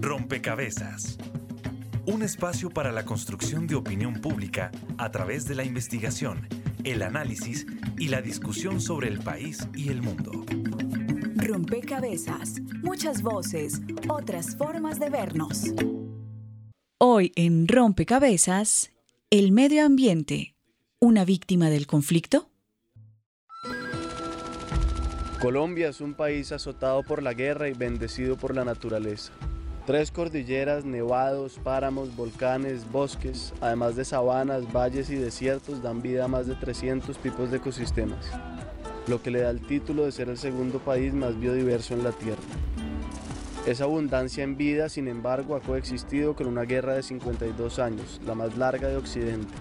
Rompecabezas. Un espacio para la construcción de opinión pública a través de la investigación, el análisis y la discusión sobre el país y el mundo. Rompecabezas. Muchas voces, otras formas de vernos. Hoy en Rompecabezas, el medio ambiente, una víctima del conflicto. Colombia es un país azotado por la guerra y bendecido por la naturaleza. Tres cordilleras, nevados, páramos, volcanes, bosques, además de sabanas, valles y desiertos, dan vida a más de 300 tipos de ecosistemas, lo que le da el título de ser el segundo país más biodiverso en la Tierra. Esa abundancia en vida, sin embargo, ha coexistido con una guerra de 52 años, la más larga de Occidente.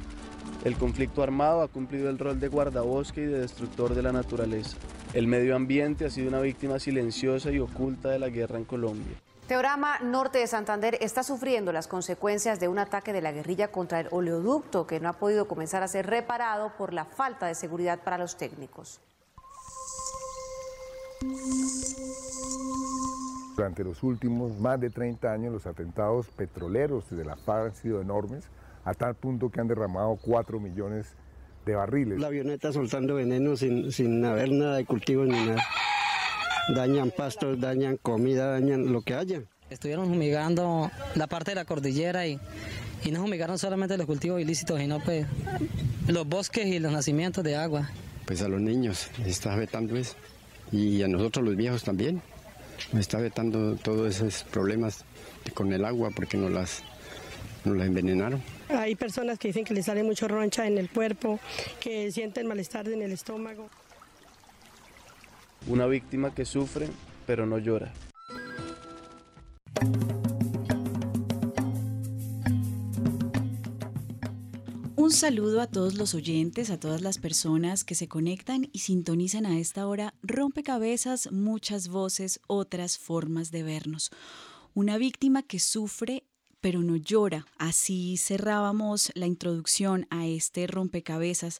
El conflicto armado ha cumplido el rol de guardabosque y de destructor de la naturaleza. El medio ambiente ha sido una víctima silenciosa y oculta de la guerra en Colombia. Teorama Norte de Santander está sufriendo las consecuencias de un ataque de la guerrilla contra el oleoducto que no ha podido comenzar a ser reparado por la falta de seguridad para los técnicos. Durante los últimos más de 30 años los atentados petroleros de la FARC han sido enormes, a tal punto que han derramado 4 millones de barriles. La avioneta soltando veneno sin, sin haber nada de cultivo ni nada dañan pastos, dañan comida, dañan lo que haya. Estuvieron fumigando la parte de la cordillera y, y no fumigaron solamente los cultivos ilícitos, sino pues los bosques y los nacimientos de agua. Pues a los niños les está afectando eso y a nosotros los viejos también. Nos está afectando todos esos problemas con el agua porque nos las, nos las envenenaron. Hay personas que dicen que les sale mucho roncha en el cuerpo, que sienten malestar en el estómago. Una víctima que sufre pero no llora. Un saludo a todos los oyentes, a todas las personas que se conectan y sintonizan a esta hora rompecabezas, muchas voces, otras formas de vernos. Una víctima que sufre pero no llora. Así cerrábamos la introducción a este rompecabezas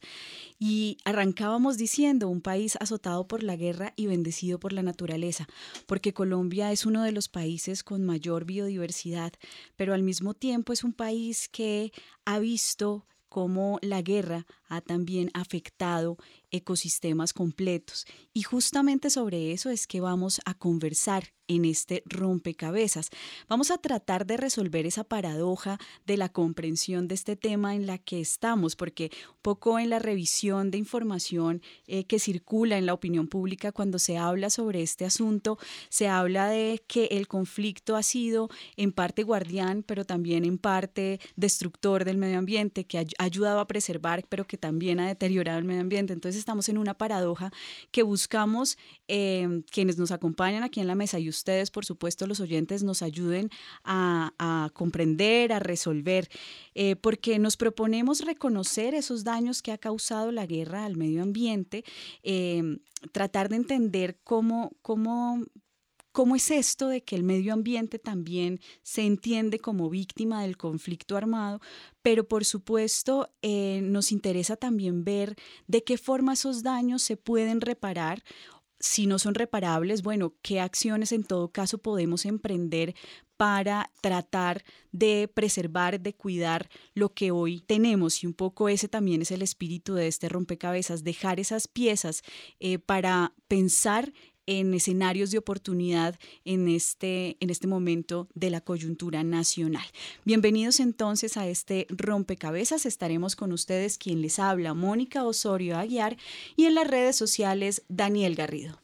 y arrancábamos diciendo un país azotado por la guerra y bendecido por la naturaleza, porque Colombia es uno de los países con mayor biodiversidad, pero al mismo tiempo es un país que ha visto cómo la guerra ha también afectado ecosistemas completos. Y justamente sobre eso es que vamos a conversar en este rompecabezas. Vamos a tratar de resolver esa paradoja de la comprensión de este tema en la que estamos, porque un poco en la revisión de información eh, que circula en la opinión pública cuando se habla sobre este asunto, se habla de que el conflicto ha sido en parte guardián, pero también en parte destructor del medio ambiente, que ha ayudado a preservar, pero que también ha deteriorado el medio ambiente. Entonces estamos en una paradoja que buscamos eh, quienes nos acompañan aquí en la mesa y ustedes, por supuesto, los oyentes, nos ayuden a, comprender, a resolver, eh, porque nos proponemos reconocer esos daños que ha causado la guerra al medio ambiente, eh, tratar de entender cómo, cómo ¿Cómo es esto de que el medio ambiente también se entiende como víctima del conflicto armado? Pero por supuesto eh, nos interesa también ver de qué forma esos daños se pueden reparar si no son reparables, bueno, qué acciones en todo caso podemos emprender para tratar de preservar, de cuidar lo que hoy tenemos. Y un poco ese también es el espíritu de este rompecabezas, dejar esas piezas eh, para pensar en escenarios de oportunidad en este, en este momento de la coyuntura nacional. Bienvenidos entonces a este rompecabezas. Estaremos con ustedes quien les habla, Mónica Osorio Aguiar, y en las redes sociales, Daniel Garrido.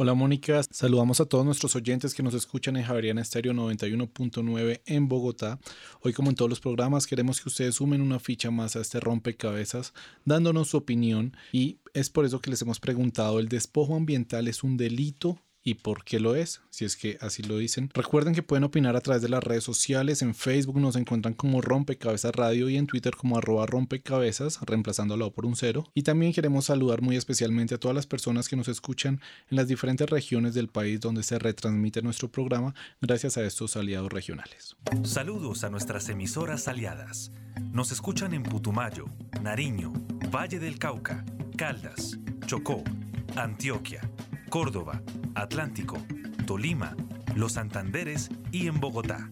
Hola Mónica, saludamos a todos nuestros oyentes que nos escuchan en Javeriana Estéreo 91.9 en Bogotá. Hoy como en todos los programas queremos que ustedes sumen una ficha más a este rompecabezas dándonos su opinión y es por eso que les hemos preguntado, ¿el despojo ambiental es un delito y por qué lo es, si es que así lo dicen. Recuerden que pueden opinar a través de las redes sociales, en Facebook nos encuentran como Rompecabezas Radio y en Twitter como arroba rompecabezas, reemplazándolo por un cero. Y también queremos saludar muy especialmente a todas las personas que nos escuchan en las diferentes regiones del país donde se retransmite nuestro programa gracias a estos aliados regionales. Saludos a nuestras emisoras aliadas. Nos escuchan en Putumayo, Nariño, Valle del Cauca, Caldas, Chocó, Antioquia. Córdoba, Atlántico, Tolima, Los Santanderes y en Bogotá.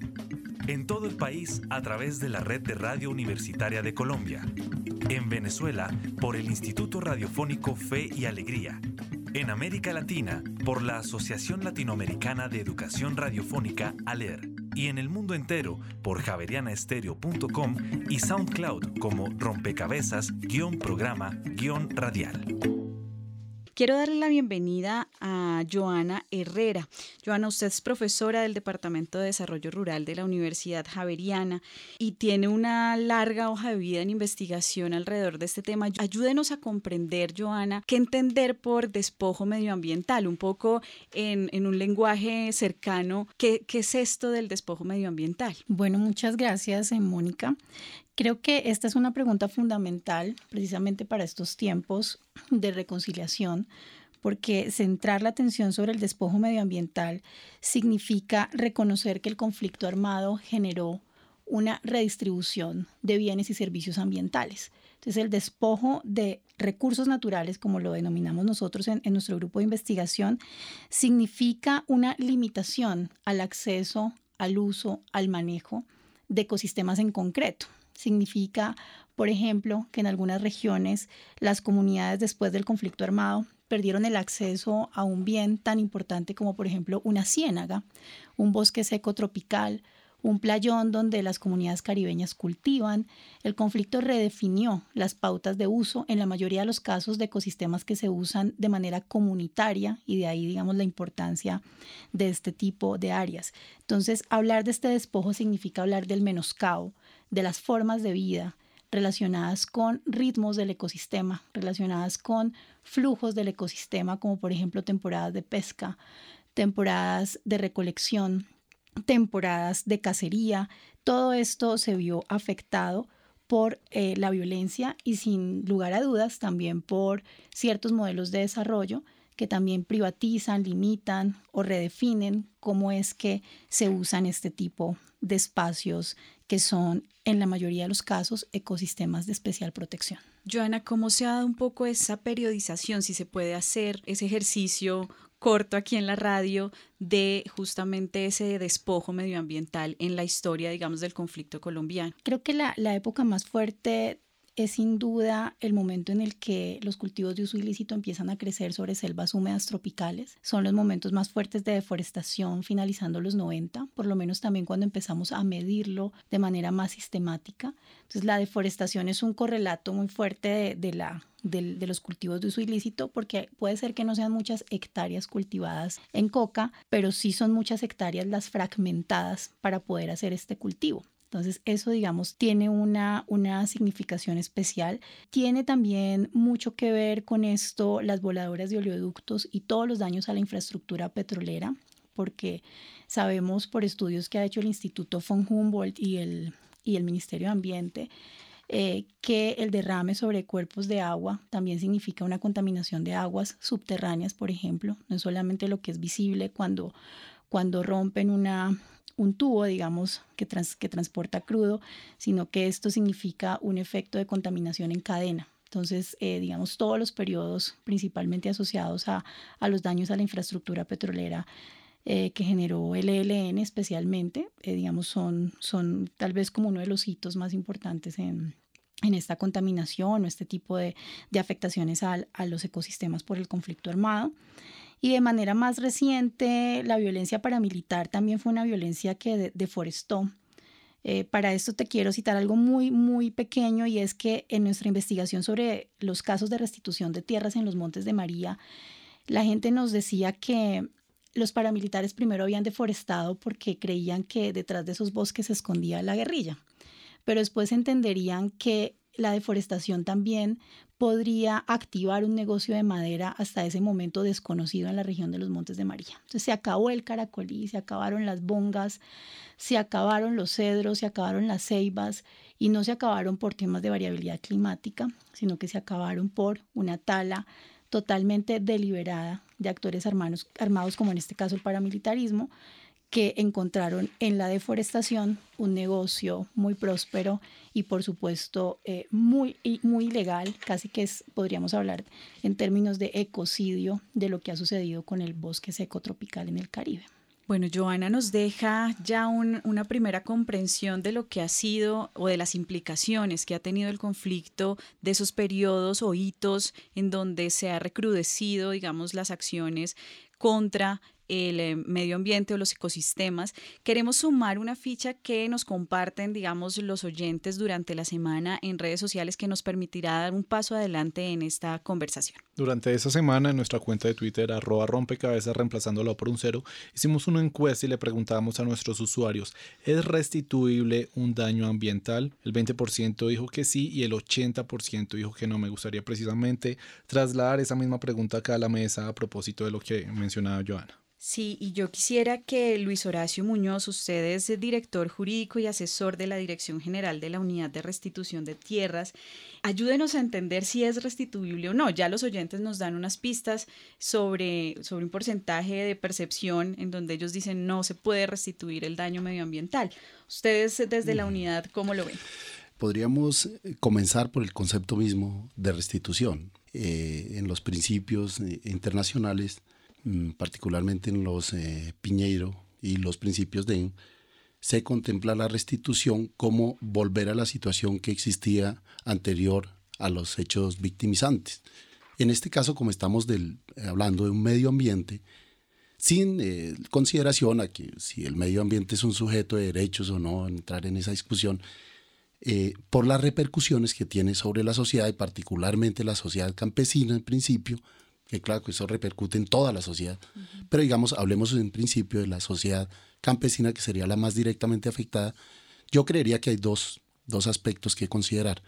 En todo el país a través de la red de Radio Universitaria de Colombia. En Venezuela por el Instituto Radiofónico Fe y Alegría. En América Latina por la Asociación Latinoamericana de Educación Radiofónica ALER. Y en el mundo entero por javerianaestereo.com y SoundCloud como rompecabezas-programa-radial. Quiero darle la bienvenida a Joana Herrera. Joana, usted es profesora del Departamento de Desarrollo Rural de la Universidad Javeriana y tiene una larga hoja de vida en investigación alrededor de este tema. Ayúdenos a comprender, Joana, qué entender por despojo medioambiental, un poco en, un lenguaje cercano, ¿qué, ¿qué es esto del despojo medioambiental? Bueno, muchas gracias, eh, Mónica. Creo que esta es una pregunta fundamental precisamente para estos tiempos de reconciliación, porque centrar la atención sobre el despojo medioambiental significa reconocer que el conflicto armado generó una redistribución de bienes y servicios ambientales. Entonces, el despojo de recursos naturales, como lo denominamos nosotros en, nuestro grupo de investigación, significa una limitación al acceso, al uso, al manejo de ecosistemas en concreto. Significa, por ejemplo, que en algunas regiones las comunidades después del conflicto armado perdieron el acceso a un bien tan importante como, por ejemplo, una ciénaga, un bosque seco tropical, un playón donde las comunidades caribeñas cultivan. El conflicto redefinió las pautas de uso en la mayoría de los casos de ecosistemas que se usan de manera comunitaria y de ahí, digamos, la importancia de este tipo de áreas. Entonces, hablar de este despojo significa hablar del menoscabo, de las formas de vida relacionadas con ritmos del ecosistema, relacionadas con flujos del ecosistema, como por ejemplo temporadas de pesca, temporadas de recolección, temporadas de cacería. Todo esto se vio afectado por eh, la violencia y sin lugar a dudas también por ciertos modelos de desarrollo que también privatizan, limitan o redefinen cómo es que se usan este tipo de espacios que son en la mayoría de los casos ecosistemas de especial protección. Joana, ¿cómo se ha dado un poco esa periodización, si se puede hacer ese ejercicio corto aquí en la radio de justamente ese despojo medioambiental en la historia, digamos, del conflicto colombiano? Creo que la, la época más fuerte es sin duda el momento en el que los cultivos de uso ilícito empiezan a crecer sobre selvas húmedas tropicales. Son los momentos más fuertes de deforestación finalizando los 90, por lo menos también cuando empezamos a medirlo de manera más sistemática. Entonces la deforestación es un correlato muy fuerte de, los cultivos de uso ilícito, porque puede ser que no sean muchas hectáreas cultivadas en coca, pero sí son muchas hectáreas las fragmentadas para poder hacer este cultivo. Entonces, eso, digamos, tiene una, una significación especial. Tiene también mucho que ver con esto las voladoras de oleoductos y todos los daños a la infraestructura petrolera, porque sabemos por estudios que ha hecho el Instituto von Humboldt y el, y el Ministerio de Ambiente, eh, que el derrame sobre cuerpos de agua también significa una contaminación de aguas subterráneas, por ejemplo, no es solamente lo que es visible cuando, cuando rompen una, un tubo, digamos, que, que transporta crudo, sino que esto significa un efecto de contaminación en cadena. Entonces, eh, digamos, todos los periodos principalmente asociados a, los daños a la infraestructura petrolera eh, que generó el ELN especialmente, eh, digamos, son, son tal vez como uno de los hitos más importantes en, esta contaminación o este tipo de, afectaciones a los ecosistemas por el conflicto armado. Y de manera más reciente, la violencia paramilitar también fue una violencia que deforestó. Eh, para esto te quiero citar algo muy, muy pequeño y es que en nuestra investigación sobre los casos de restitución de tierras en los Montes de María, la gente nos decía que los paramilitares primero habían deforestado porque creían que detrás de esos bosques se escondía la guerrilla, pero después entenderían que la deforestación también podría activar un negocio de madera hasta ese momento desconocido en la región de los Montes de María. Entonces se acabó el caracolí, se acabaron las bongas, se acabaron los cedros, se acabaron las ceibas y no se acabaron por temas de variabilidad climática, sino que se acabaron por una tala totalmente deliberada de actores armados, armados como en este caso el paramilitarismo, que encontraron en la deforestación un negocio muy próspero y por supuesto eh, muy, muy ilegal, casi que es, podríamos hablar en términos de ecocidio de lo que ha sucedido con el bosque seco tropical en el Caribe. Bueno, Joana nos deja ya una primera comprensión de lo que ha sido o de las implicaciones que ha tenido el conflicto de esos periodos o hitos en donde se ha recrudecido, digamos, las acciones contra el eh, medio ambiente o los ecosistemas. Queremos sumar una ficha que nos comparten, digamos, los oyentes durante la semana en redes sociales que nos permitirá dar un paso adelante en esta conversación. Durante esa semana en nuestra cuenta de Twitter, arroba rompecabezas reemplazándolo por un cero, hicimos una encuesta y le preguntamos a nuestros usuarios, ¿es restituible un daño ambiental? El 20% dijo que sí y el 80% dijo que no. Me gustaría precisamente trasladar esa misma pregunta acá a la mesa a propósito de lo que mencionaba Joana. Sí, y yo quisiera que Luis Horacio Muñoz, usted es director jurídico y asesor de la Dirección General de la Unidad de Restitución de Tierras, ayúdenos a entender si es restituible o no. Ya los oyentes nos dan unas pistas sobre, sobre un porcentaje de percepción en donde ellos dicen no se puede restituir el daño medioambiental. Ustedes desde la unidad, ¿cómo lo ven? Podríamos eh, comenzar por el concepto mismo de restitución. Eh, en los principios eh, internacionales, particularmente en los eh, Piñeiro y los principios de se contempla la restitución como volver a la situación que existía anterior a los hechos victimizantes. En este caso, como estamos hablando de un medio ambiente, sin eh, consideración a que si el medio ambiente es un sujeto de derechos o no, entrar en esa discusión, eh, por las repercusiones que tiene sobre la sociedad y particularmente la sociedad campesina en principio, que claro que eso repercute en toda la sociedad, pero digamos, hablemos en principio de la sociedad campesina, que sería la más directamente afectada, yo creería que hay dos, dos aspectos que considerar.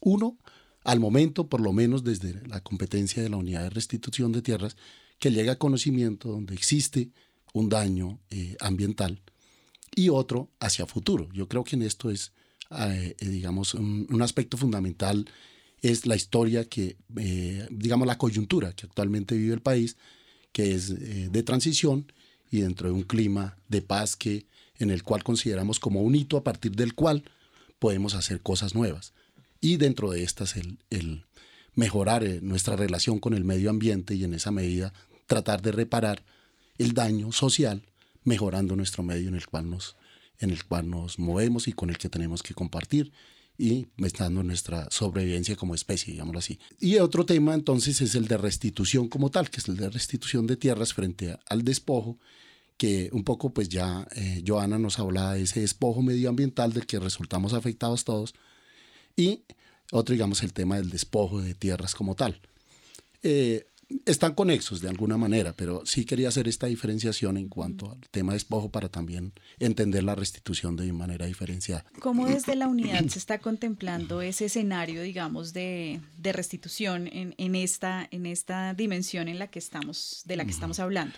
Uno, al momento, por lo menos desde la competencia de la unidad de restitución de tierras, que llega a conocimiento donde existe un daño eh, ambiental, y otro hacia futuro. Yo creo que en esto es, eh, eh, digamos, un, un aspecto fundamental es la historia que, eh, digamos, la coyuntura que actualmente vive el país, que es eh, de transición y dentro de un clima de paz que, en el cual consideramos como un hito a partir del cual podemos hacer cosas nuevas. Y dentro de estas el, el mejorar eh, nuestra relación con el medio ambiente y en esa medida tratar de reparar el daño social mejorando nuestro medio en el cual nos, en el cual nos movemos y con el que tenemos que compartir y dando nuestra sobrevivencia como especie, digámoslo así. Y otro tema entonces es el de restitución como tal, que es el de restitución de tierras frente al despojo, que un poco pues ya eh, Joana nos hablaba de ese despojo medioambiental del que resultamos afectados todos, y otro digamos el tema del despojo de tierras como tal. Eh, están conexos de alguna manera, pero sí quería hacer esta diferenciación en cuanto al tema de despojo para también entender la restitución de manera diferenciada. ¿Cómo desde la unidad se está contemplando ese escenario, digamos, de, de restitución en, en, esta, en esta dimensión en la que estamos, de la que estamos hablando?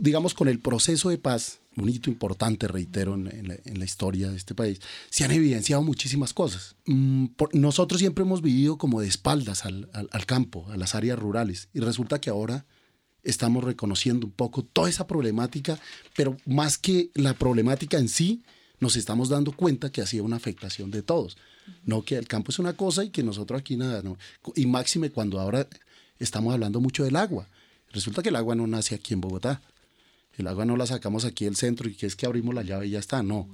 Digamos, con el proceso de paz, un hito importante, reitero, en, la, historia de este país, se han evidenciado muchísimas cosas. Mm, nosotros siempre hemos vivido como de espaldas al, campo, a las áreas rurales, y resulta que ahora estamos reconociendo un poco toda esa problemática, pero más que la problemática en sí, nos estamos dando cuenta que ha sido una afectación de todos. No que el campo es una cosa y que nosotros aquí nada. Y máxime cuando ahora estamos hablando mucho del agua. Resulta que el agua no nace aquí en Bogotá. El agua no la sacamos aquí del centro y que es que abrimos la llave y ya está, no.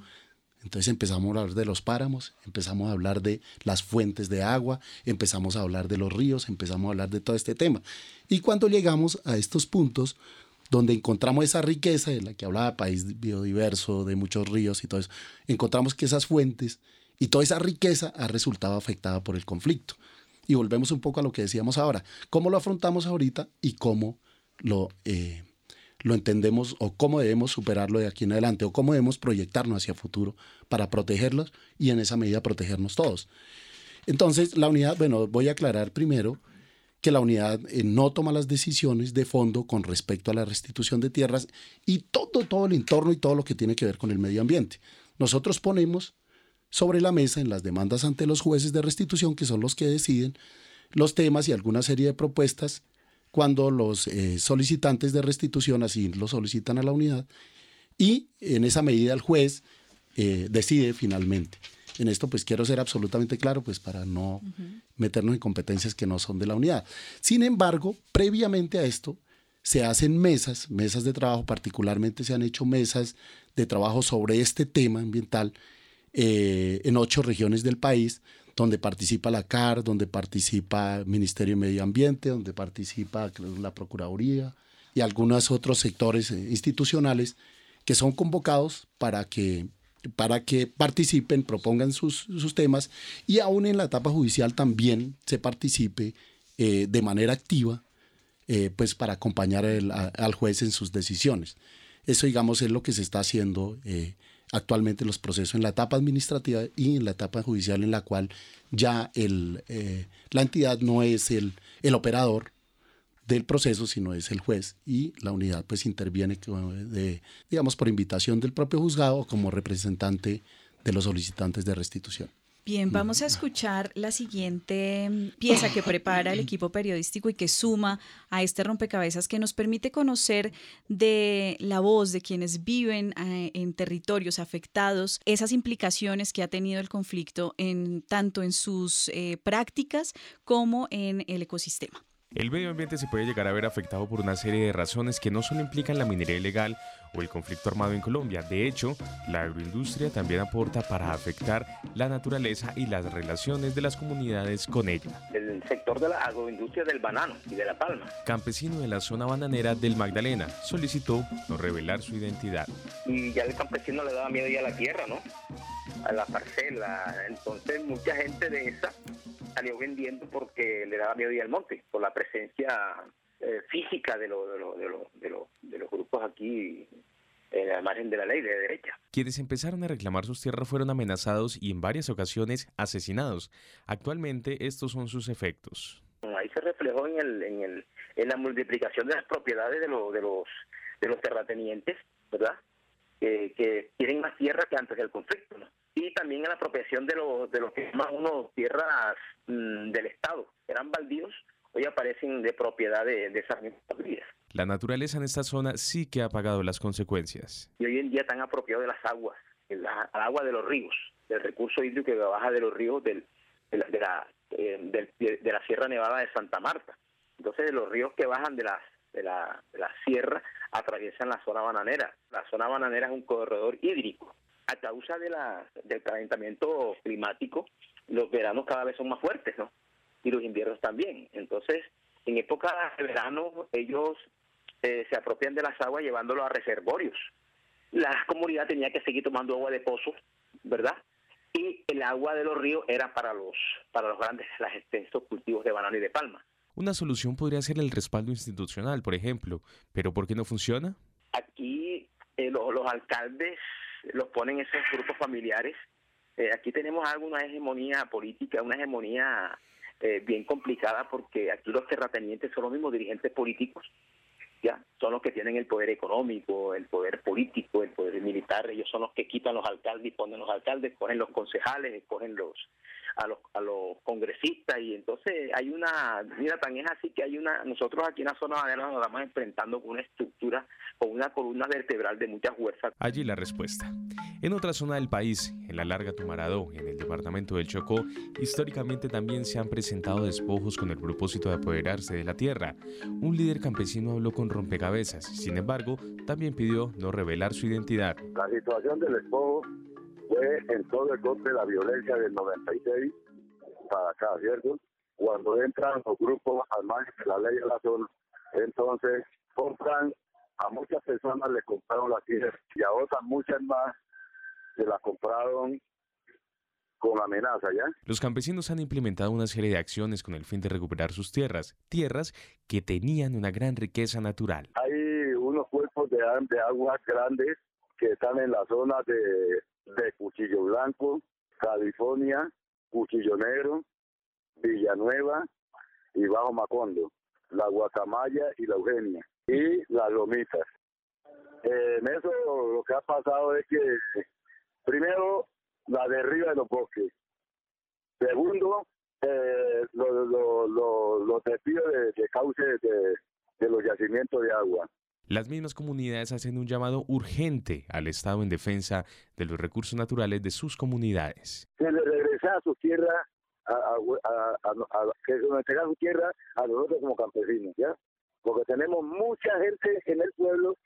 Entonces empezamos a hablar de los páramos, empezamos a hablar de las fuentes de agua, empezamos a hablar de los ríos, empezamos a hablar de todo este tema. Y cuando llegamos a estos puntos donde encontramos esa riqueza de la que hablaba país biodiverso, de muchos ríos y todo eso, encontramos que esas fuentes y toda esa riqueza ha resultado afectada por el conflicto. Y volvemos un poco a lo que decíamos ahora, cómo lo afrontamos ahorita y cómo lo... Eh, lo entendemos o cómo debemos superarlo de aquí en adelante o cómo debemos proyectarnos hacia futuro para protegerlos y en esa medida protegernos todos. Entonces, la unidad, bueno, voy a aclarar primero que la unidad eh, no toma las decisiones de fondo con respecto a la restitución de tierras y todo, todo el entorno y todo lo que tiene que ver con el medio ambiente. Nosotros ponemos sobre la mesa en las demandas ante los jueces de restitución, que son los que deciden los temas y alguna serie de propuestas cuando los eh, solicitantes de restitución así lo solicitan a la unidad y en esa medida el juez eh, decide finalmente. En esto pues quiero ser absolutamente claro pues para no meternos en competencias que no son de la unidad. Sin embargo, previamente a esto se hacen mesas, mesas de trabajo, particularmente se han hecho mesas de trabajo sobre este tema ambiental eh, en ocho regiones del país, donde participa la CAR, donde participa el Ministerio de Medio Ambiente, donde participa la Procuraduría y algunos otros sectores eh, institucionales que son convocados para que, para que participen, propongan sus, temas y aún en la etapa judicial también se participe eh, de manera activa eh, pues para acompañar al juez en sus decisiones. Eso, digamos, es lo que se está haciendo actualmente en los procesos en la etapa administrativa y en la etapa judicial en la cual ya el, la entidad no es el, el operador, del proceso, sino es el juez y la unidad pues interviene de, digamos por invitación del propio juzgado como representante de los solicitantes de restitución. Bien, vamos a escuchar la siguiente pieza que prepara el equipo periodístico y que suma a este rompecabezas que nos permite conocer de la voz de quienes viven eh, en territorios afectados, esas implicaciones que ha tenido el conflicto en tanto en sus eh, prácticas como en el ecosistema. El medio ambiente se puede llegar a ver afectado por una serie de razones que no solo implican la minería ilegal o el conflicto armado en Colombia. De hecho, la agroindustria también aporta para afectar la naturaleza y las relaciones de las comunidades con ella. El sector de la agroindustria del banano y de la palma. Campesino de la zona bananera del Magdalena solicitó no revelar su identidad. Y ya el campesino le daba miedo ya a la tierra, ¿no? A la parcela. Entonces mucha gente de esa salió vendiendo porque le daba miedo ir al monte, por la presencia eh, física de, lo, de, lo, de, lo, de, los grupos aquí en la margen de la ley de derecha. Quienes empezaron a reclamar sus tierras fueron amenazados y en varias ocasiones asesinados. Actualmente estos son sus efectos. Ahí se reflejó en, el, en, el, en la multiplicación de las propiedades de, lo, de, los, de los terratenientes, ¿verdad? que tienen más tierra que antes del conflicto. ¿no? y también en la apropiación de lo, de lo que llaman uno tierras mm, del Estado. Eran baldíos, hoy aparecen de propiedad de, de esas mismas familias. La naturaleza en esta zona sí que ha pagado las consecuencias. Y hoy en día están apropiados de las aguas, el, agua de los ríos, del recurso hídrico que baja de los ríos del, de, la, eh, de, la Sierra Nevada de Santa Marta. Entonces, los ríos que bajan de la, de la, de la sierra atraviesan la zona bananera. La zona bananera es un corredor hídrico a causa de la, del calentamiento climático, los veranos cada vez son más fuertes, ¿no? Y los inviernos también. Entonces, en época de verano, ellos eh, se apropian de las aguas llevándolo a reservorios. La comunidad tenía que seguir tomando agua de pozos, ¿verdad? Y el agua de los ríos era para los, para los grandes, los extensos cultivos de banano y de palma. Una solución podría ser el respaldo institucional, por ejemplo, pero ¿por qué no funciona? Aquí eh, los alcaldes los ponen esos grupos familiares. Eh, aquí tenemos alguna hegemonía política, una hegemonía eh, bien complicada porque aquí los terratenientes son los mismos dirigentes políticos, ya son los que tienen el poder económico, el poder político, el poder militar, ellos son los que quitan los alcaldes ponen los alcaldes, cogen los concejales, escogen los a los, a los congresistas y entonces hay una, mira, tan es así que hay una, nosotros aquí en la zona de nos estamos enfrentando con una estructura, con una columna vertebral de mucha fuerza. Allí la respuesta. En otra zona del país, en la larga Tumaradó, en el departamento del Chocó, históricamente también se han presentado despojos con el propósito de apoderarse de la tierra. Un líder campesino habló con rompecabezas, sin embargo, también pidió no revelar su identidad. La situación del despojo fue en todo el golpe de la violencia del 96 para acá, ¿cierto? Cuando entran los grupos armados de la ley de la zona, entonces compran, a muchas personas le compraron la tierra y a otras muchas más se la compraron con amenaza, ¿ya? Los campesinos han implementado una serie de acciones con el fin de recuperar sus tierras, tierras que tenían una gran riqueza natural. Hay unos cuerpos de, de agua grandes que están en la zona de de Cuchillo Blanco, California, Cuchillo Negro, Villanueva y Bajo Macondo, la Guacamaya y la Eugenia y las Lomitas. en eso lo que ha pasado es que primero la derriba de los bosques, segundo eh, los lo, lo, despidos de, de cauce de, de los yacimientos de agua. Las mismas comunidades hacen un llamado urgente al Estado en defensa de los recursos naturales de sus comunidades. Se le regresa a su tierra, a, que se nos entrega su tierra a nosotros como campesinos, ¿ya? Porque tenemos mucha gente en el pueblo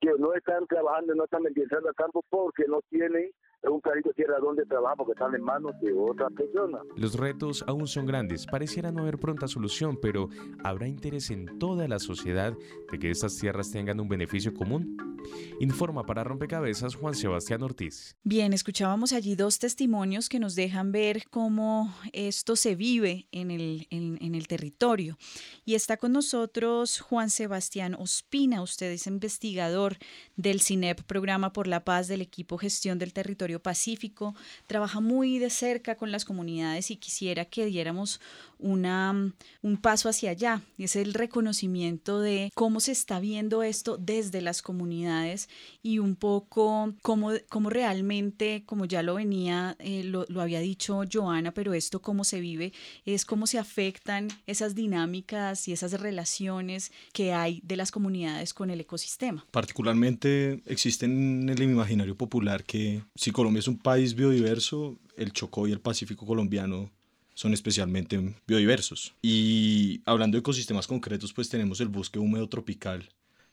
que no están trabajando, no están vendiendo al campo porque no tienen un carrito tierra donde trabajar porque están en manos de otras personas. Los retos aún son grandes, pareciera no haber pronta solución, pero ¿habrá interés en toda la sociedad de que estas tierras tengan un beneficio común? Informa para Rompecabezas Juan Sebastián Ortiz. Bien, escuchábamos allí dos testimonios que nos dejan ver cómo esto se vive en el, en, el territorio. Y está con nosotros Juan Sebastián Ospina, usted es investigador del CINEP, Programa por la Paz del equipo Gestión del Territorio Pacífico, trabaja muy de cerca con las comunidades y quisiera que diéramos un paso hacia allá, y es el reconocimiento de cómo se está viendo esto desde las comunidades y un poco cómo, cómo realmente, como ya lo venía, eh, lo, había dicho Joana, pero esto cómo se vive, es cómo se afectan esas dinámicas y esas relaciones que hay de las comunidades con el ecosistema. Particularmente existe en el imaginario popular que si Colombia es un país biodiverso, el Chocó y el Pacífico colombiano son especialmente biodiversos. Y hablando de ecosistemas concretos, pues tenemos el bosque húmedo tropical,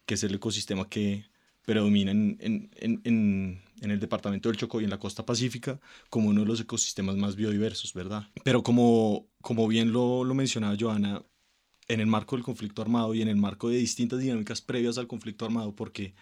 que es el ecosistema que predomina en, en, el departamento del Chocó y en la costa pacífica como uno de los ecosistemas más biodiversos, ¿verdad? Pero como, como bien lo, lo mencionaba Joana, en el marco del conflicto armado y en el marco de distintas dinámicas previas al conflicto armado, porque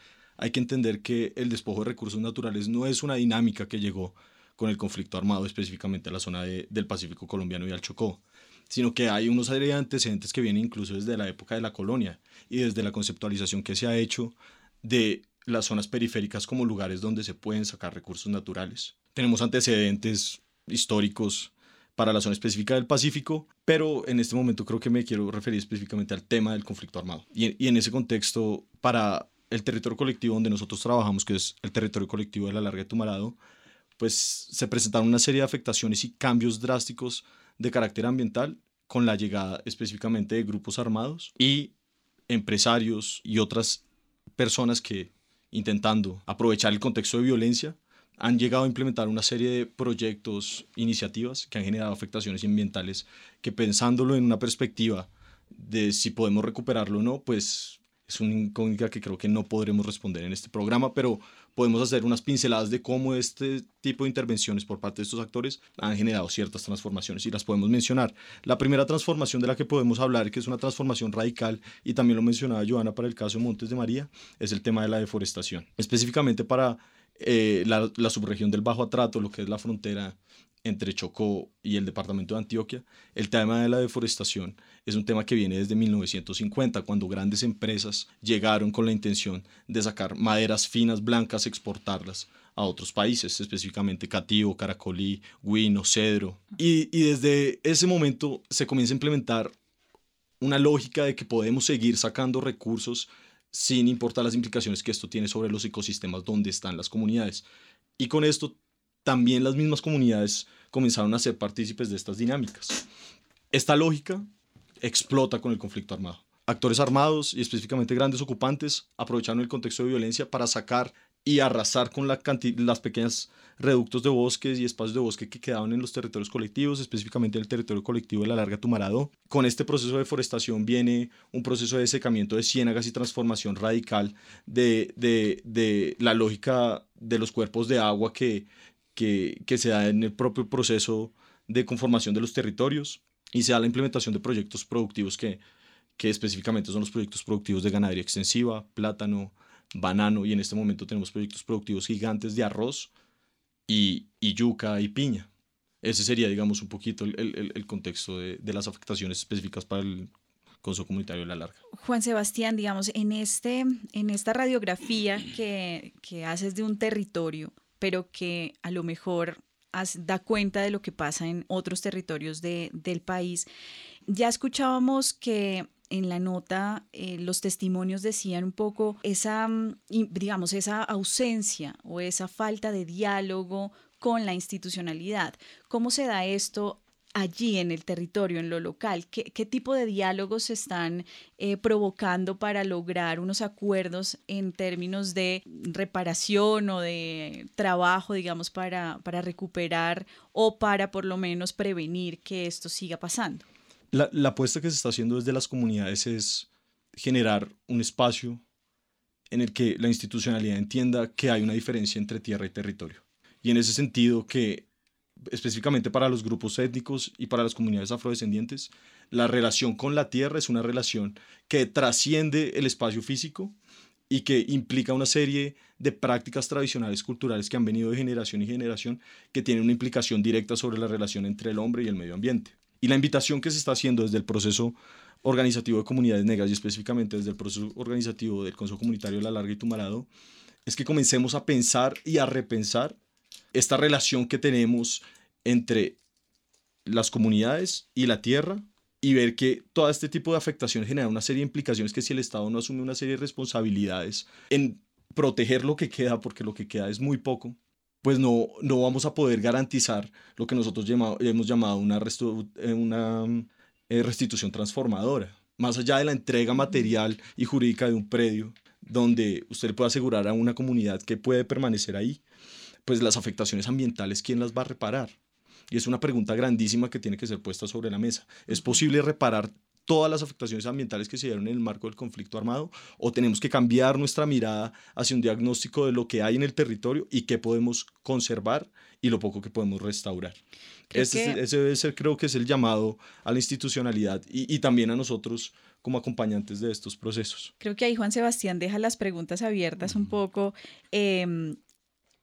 hay que entender que el despojo de recursos naturales no es una dinámica que llegó con el conflicto armado específicamente a la zona del Pacífico colombiano y al Chocó, sino que hay unos antecedentes que vienen incluso desde la época de la colonia y desde la conceptualización que se ha hecho de las zonas periféricas como lugares donde se pueden sacar recursos naturales. Tenemos antecedentes históricos para la zona específica del Pacífico, pero en este momento creo que me quiero referir específicamente al tema del conflicto armado. Y, en ese contexto, para el territorio colectivo donde nosotros trabajamos, que es el territorio colectivo de la Larga de Tumarado, pues se presentaron una serie de afectaciones y cambios drásticos de carácter ambiental con la llegada específicamente de grupos armados y empresarios y otras personas que intentando aprovechar el contexto de violencia han llegado a implementar una serie de proyectos, iniciativas que han generado afectaciones ambientales que pensándolo en una perspectiva de si podemos recuperarlo o no, pues es una incógnita que creo que no podremos responder en este programa, pero podemos hacer unas pinceladas de cómo este tipo de intervenciones por parte de estos actores han generado ciertas transformaciones y las podemos mencionar. La primera transformación de la que podemos hablar, que es una transformación radical, y también lo mencionaba Joana para el caso de Montes de María, es el tema de la deforestación. Específicamente para eh, la, la subregión del Bajo Atrato, lo que es la frontera entre Chocó y el departamento de Antioquia, el tema de la deforestación es un tema que viene desde 1950, cuando grandes empresas llegaron con la intención de sacar maderas finas blancas, exportarlas a otros países, específicamente cativo, caracolí, guino, cedro. Y, y desde ese momento se comienza a implementar una lógica de que podemos seguir sacando recursos sin importar las implicaciones que esto tiene sobre los ecosistemas donde están las comunidades. Y con esto también las mismas comunidades comenzaron a ser partícipes de estas dinámicas. Esta lógica explota con el conflicto armado. Actores armados y específicamente grandes ocupantes aprovecharon el contexto de violencia para sacar y arrasar con la las pequeñas reductos de bosques y espacios de bosque que quedaban en los territorios colectivos, específicamente el territorio colectivo de la Larga Tumarado. Con este proceso de deforestación viene un proceso de secamiento de ciénagas y transformación radical de, de, de la lógica de los cuerpos de agua que que, se da en el propio proceso de conformación de los territorios y se da la implementación de proyectos productivos que, que específicamente son los proyectos productivos de ganadería extensiva, plátano, banano y en este momento tenemos proyectos productivos gigantes de arroz y, yuca y piña. Ese sería, digamos, un poquito el, contexto de, de, las afectaciones específicas para el consumo comunitario de la larga. Juan Sebastián, digamos, en, este, en esta radiografía que, que haces de un territorio, pero que a lo mejor da cuenta de lo que pasa en otros territorios de, del país. Ya escuchábamos que en la nota eh, los testimonios decían un poco esa, mm, digamos, esa ausencia o esa falta de diálogo con la institucionalidad. ¿Cómo se da esto allí en el territorio, en lo local? ¿Qué, tipo de diálogos se están eh, provocando para lograr unos acuerdos en términos de reparación o de trabajo, digamos, para, recuperar o para por lo menos prevenir que esto siga pasando? La apuesta que se está haciendo desde las comunidades es generar un espacio en el que la institucionalidad entienda que hay una diferencia entre tierra y territorio. Y en ese sentido que específicamente para los grupos étnicos y para las comunidades afrodescendientes, la relación con la tierra es una relación que trasciende el espacio físico y que implica una serie de prácticas tradicionales culturales que han venido de generación y generación que tienen una implicación directa sobre la relación entre el hombre y el medio ambiente. Y la invitación que se está haciendo desde el proceso organizativo de comunidades negras y específicamente desde el proceso organizativo del Consejo Comunitario de la Larga y Tumarado es que comencemos a pensar y a repensar esta relación que tenemos entre las comunidades y la tierra y ver que todo este tipo de afectaciones genera una serie de implicaciones que si el Estado no asume una serie de responsabilidades en proteger lo que queda, porque lo que queda es muy poco, pues no, no vamos a poder garantizar lo que nosotros hemos llamado una, eh, una eh, restitución transformadora. Más allá de la entrega material y jurídica de un predio, donde usted puede asegurar a una comunidad que puede permanecer ahí, pues las afectaciones ambientales, ¿quién las va a reparar? Y es una pregunta grandísima que tiene que ser puesta sobre la mesa. ¿Es posible reparar todas las afectaciones ambientales que se dieron en el marco del conflicto armado o tenemos que cambiar nuestra mirada hacia un diagnóstico de lo que hay en el territorio y qué podemos conservar y lo poco que podemos restaurar. Ese, debe ser, creo que es el llamado a la institucionalidad y, y, también a nosotros como acompañantes de estos procesos. Creo que ahí Juan Sebastián deja las preguntas abiertas un poco. Eh,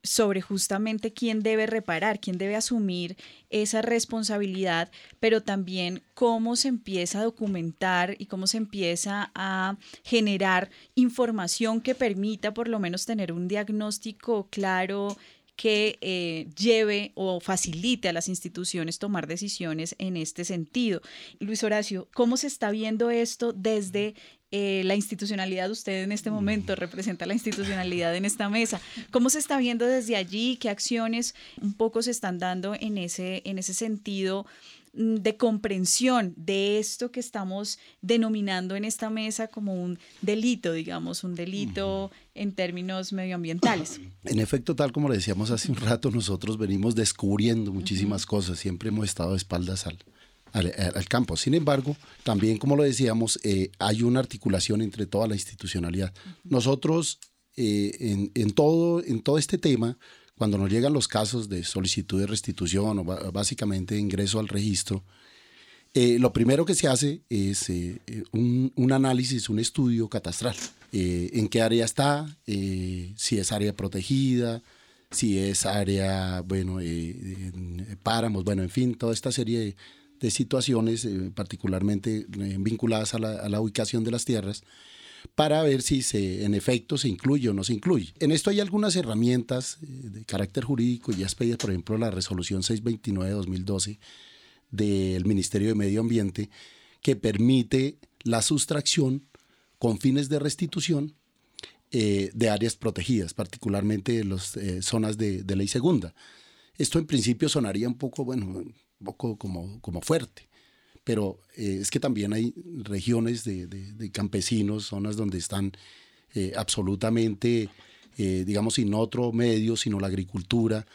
sobre justamente quién debe reparar, quién debe asumir esa responsabilidad, pero también cómo se empieza a documentar y cómo se empieza a generar información que permita por lo menos tener un diagnóstico claro que eh, lleve o facilite a las instituciones tomar decisiones en este sentido. Luis Horacio, ¿cómo se está viendo esto desde eh, la institucionalidad, usted en este momento representa la institucionalidad en esta mesa. ¿Cómo se está viendo desde allí? ¿Qué acciones un poco se están dando en ese, en ese sentido? Mm, de comprensión de esto que estamos denominando en esta mesa como un delito, digamos, un delito en términos medioambientales. En efecto, tal como le decíamos hace un rato, nosotros venimos descubriendo muchísimas cosas, siempre hemos estado de espaldas al, al, campo. Sin embargo, también, como lo decíamos, eh, hay una articulación entre toda la institucionalidad. Nosotros, eh, en, todo, en todo este tema, cuando nos llegan los casos de solicitud de restitución o básicamente ingreso al registro, eh, lo primero que se hace es un, un, análisis, un estudio catastral. en qué área está, si es área protegida, si es área, bueno, páramos, bueno, en fin, toda esta serie de, de situaciones, eh, particularmente eh, vinculadas a la, ubicación de las tierras, para ver si se, en efecto se incluye o no se incluye. En esto hay algunas herramientas eh, de carácter jurídico, ya expedidas, por ejemplo, la resolución 629 de 2012 del Ministerio de Medio Ambiente, que permite la sustracción con fines de restitución de áreas protegidas, particularmente las zonas de, ley segunda. Esto en principio sonaría un poco, bueno, un poco como fuerte. Pero eh, es que también hay regiones de, campesinos, zonas donde están eh, absolutamente, eh, digamos, sin otro medio, sino la agricultura,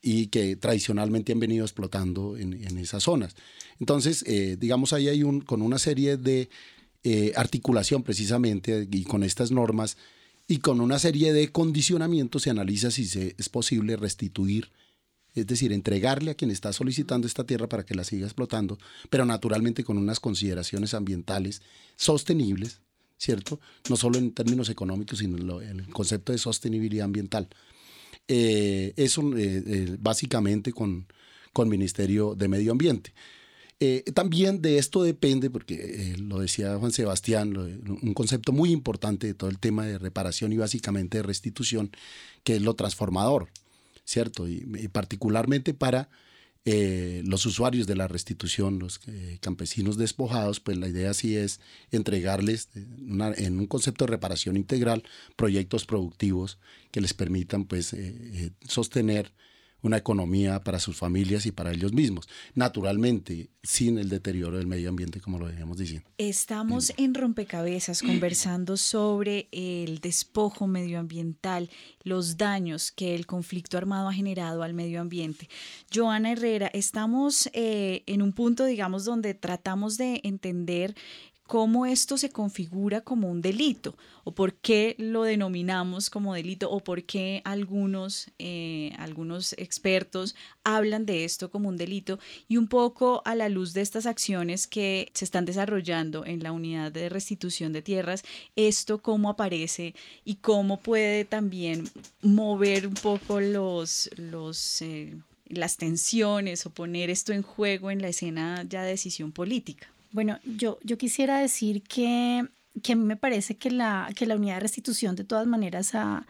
y que tradicionalmente han venido explotando en, esas zonas. Entonces, digamos, ahí hay un, con una serie de articulación precisamente y con estas normas y con una serie de condicionamientos se analiza si es posible restituir es decir, entregarle a quien está solicitando esta tierra para que la siga explotando, pero naturalmente con unas consideraciones ambientales sostenibles, ¿cierto? No solo en términos económicos, sino en el concepto de sostenibilidad ambiental. Eh, eso eh, eh, básicamente con, con Ministerio de Medio Ambiente. también de esto depende, porque lo decía Juan Sebastián, un concepto muy importante de todo el tema de reparación y básicamente de restitución, que es lo transformador. ¿Cierto? Y, particularmente para eh, los usuarios de la restitución, los eh, campesinos despojados, pues la idea sí es entregarles eh, en un concepto de reparación integral proyectos productivos que les permitan pues sostener una economía para sus familias y para ellos mismos. Naturalmente, sin el deterioro del medio ambiente, como lo veníamos diciendo. Estamos en rompecabezas conversando sobre el despojo medioambiental, los daños que el conflicto armado ha generado al medio ambiente. Joana Herrera, estamos eh, en un punto, digamos, donde tratamos de entender cómo esto se configura como un delito o por qué lo denominamos como delito o por qué algunos, eh, algunos expertos hablan de esto como un delito y un poco a la luz de estas acciones que se están desarrollando en la unidad de restitución de tierras, esto cómo aparece y cómo puede también mover un poco los, los eh, las tensiones o poner esto en juego en la escena ya de decisión política. Bueno, yo, yo quisiera decir que, que a mí me parece que la, que la unidad de restitución de todas maneras ha,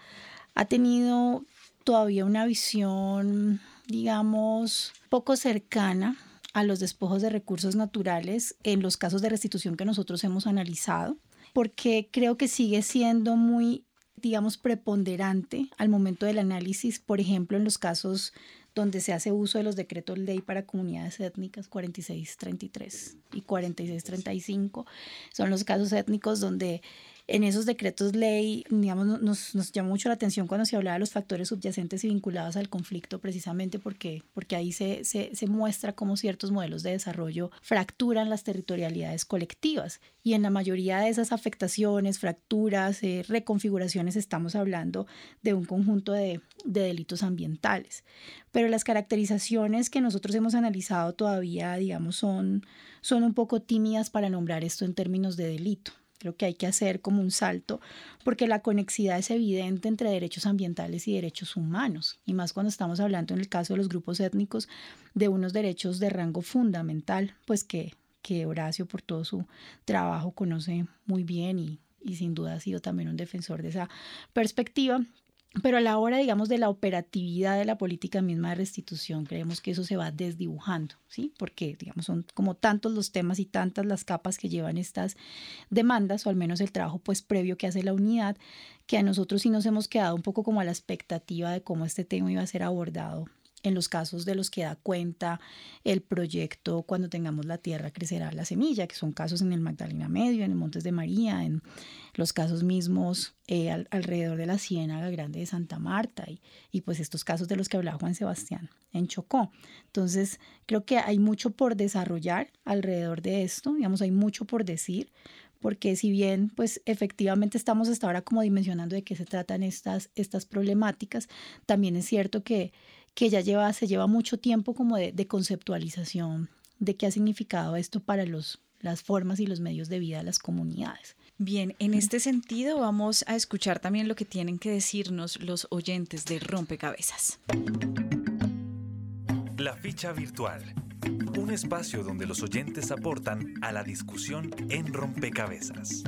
ha tenido todavía una visión, digamos, poco cercana a los despojos de recursos naturales en los casos de restitución que nosotros hemos analizado, porque creo que sigue siendo muy digamos, preponderante al momento del análisis, por ejemplo, en los casos donde se hace uso de los decretos ley para comunidades étnicas 4633 y 4635. Son los casos étnicos donde en esos decretos ley, digamos, nos, nos llamó mucho la atención cuando se hablaba de los factores subyacentes y vinculados al conflicto, precisamente porque, porque ahí se, se, muestra cómo ciertos modelos de desarrollo fracturan las territorialidades colectivas. Y en la mayoría de esas afectaciones, fracturas, eh, reconfiguraciones, estamos hablando de un conjunto de, de delitos ambientales. Pero las caracterizaciones que nosotros hemos analizado todavía, digamos, son, son un poco tímidas para nombrar esto en términos de delito. Creo que hay que hacer como un salto porque la conexidad es evidente entre derechos ambientales y derechos humanos, y más cuando estamos hablando en el caso de los grupos étnicos de unos derechos de rango fundamental, pues que, que Horacio por todo su trabajo conoce muy bien y, y sin duda ha sido también un defensor de esa perspectiva. Pero a la hora, digamos, de la operatividad de la política misma de restitución, creemos que eso se va desdibujando, ¿sí? Porque, digamos, son como tantos los temas y tantas las capas que llevan estas demandas, o al menos el trabajo, pues, previo que hace la unidad, que a nosotros sí nos hemos quedado un poco como a la expectativa de cómo este tema iba a ser abordado en los casos de los que da cuenta el proyecto Cuando tengamos la tierra crecerá la semilla, que son casos en el Magdalena Medio, en el Montes de María, en los casos mismos eh, alrededor de la Ciénaga Grande de Santa Marta y, y pues estos casos de los que hablaba Juan Sebastián en Chocó. Entonces, creo que hay mucho por desarrollar alrededor de esto, digamos, hay mucho por decir, porque si bien pues efectivamente estamos hasta ahora como dimensionando de qué se tratan estas, estas problemáticas, también es cierto que que ya lleva, se lleva mucho tiempo como de, de conceptualización de qué ha significado esto para los, las formas y los medios de vida de las comunidades. Bien, en este sentido vamos a escuchar también lo que tienen que decirnos los oyentes de Rompecabezas. La ficha virtual, un espacio donde los oyentes aportan a la discusión en Rompecabezas.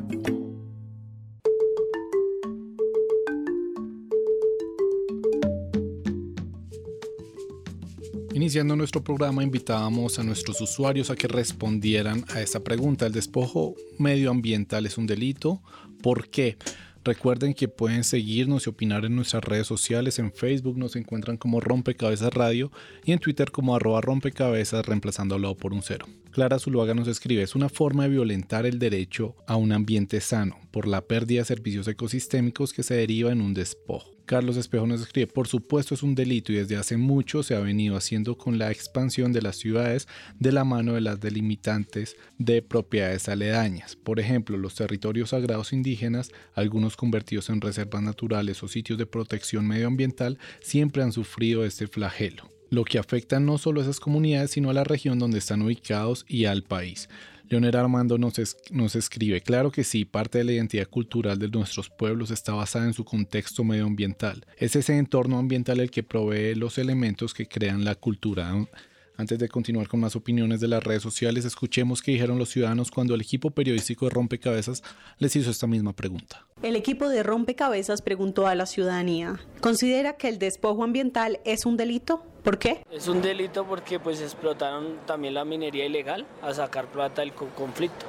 Iniciando nuestro programa invitábamos a nuestros usuarios a que respondieran a esta pregunta. ¿El despojo medioambiental es un delito? ¿Por qué? Recuerden que pueden seguirnos y opinar en nuestras redes sociales. En Facebook nos encuentran como Rompecabezas Radio y en Twitter como arroba rompecabezas reemplazándolo por un cero. Clara Zuluaga nos escribe, es una forma de violentar el derecho a un ambiente sano por la pérdida de servicios ecosistémicos que se deriva en un despojo. Carlos Espejo nos escribe, por supuesto es un delito y desde hace mucho se ha venido haciendo con la expansión de las ciudades de la mano de las delimitantes de propiedades aledañas. Por ejemplo, los territorios sagrados indígenas, algunos convertidos en reservas naturales o sitios de protección medioambiental, siempre han sufrido este flagelo lo que afecta no solo a esas comunidades, sino a la región donde están ubicados y al país. Leonel Armando nos, escribe, claro que sí, parte de la identidad cultural de nuestros pueblos está basada en su contexto medioambiental. Es ese entorno ambiental el que provee los elementos que crean la cultura. Antes de continuar con más opiniones de las redes sociales, escuchemos qué dijeron los ciudadanos cuando el equipo periodístico de Rompecabezas les hizo esta misma pregunta. El equipo de Rompecabezas preguntó a la ciudadanía, ¿considera que el despojo ambiental es un delito? ¿Por qué? Es un delito porque pues explotaron también la minería ilegal a sacar plata del conflicto.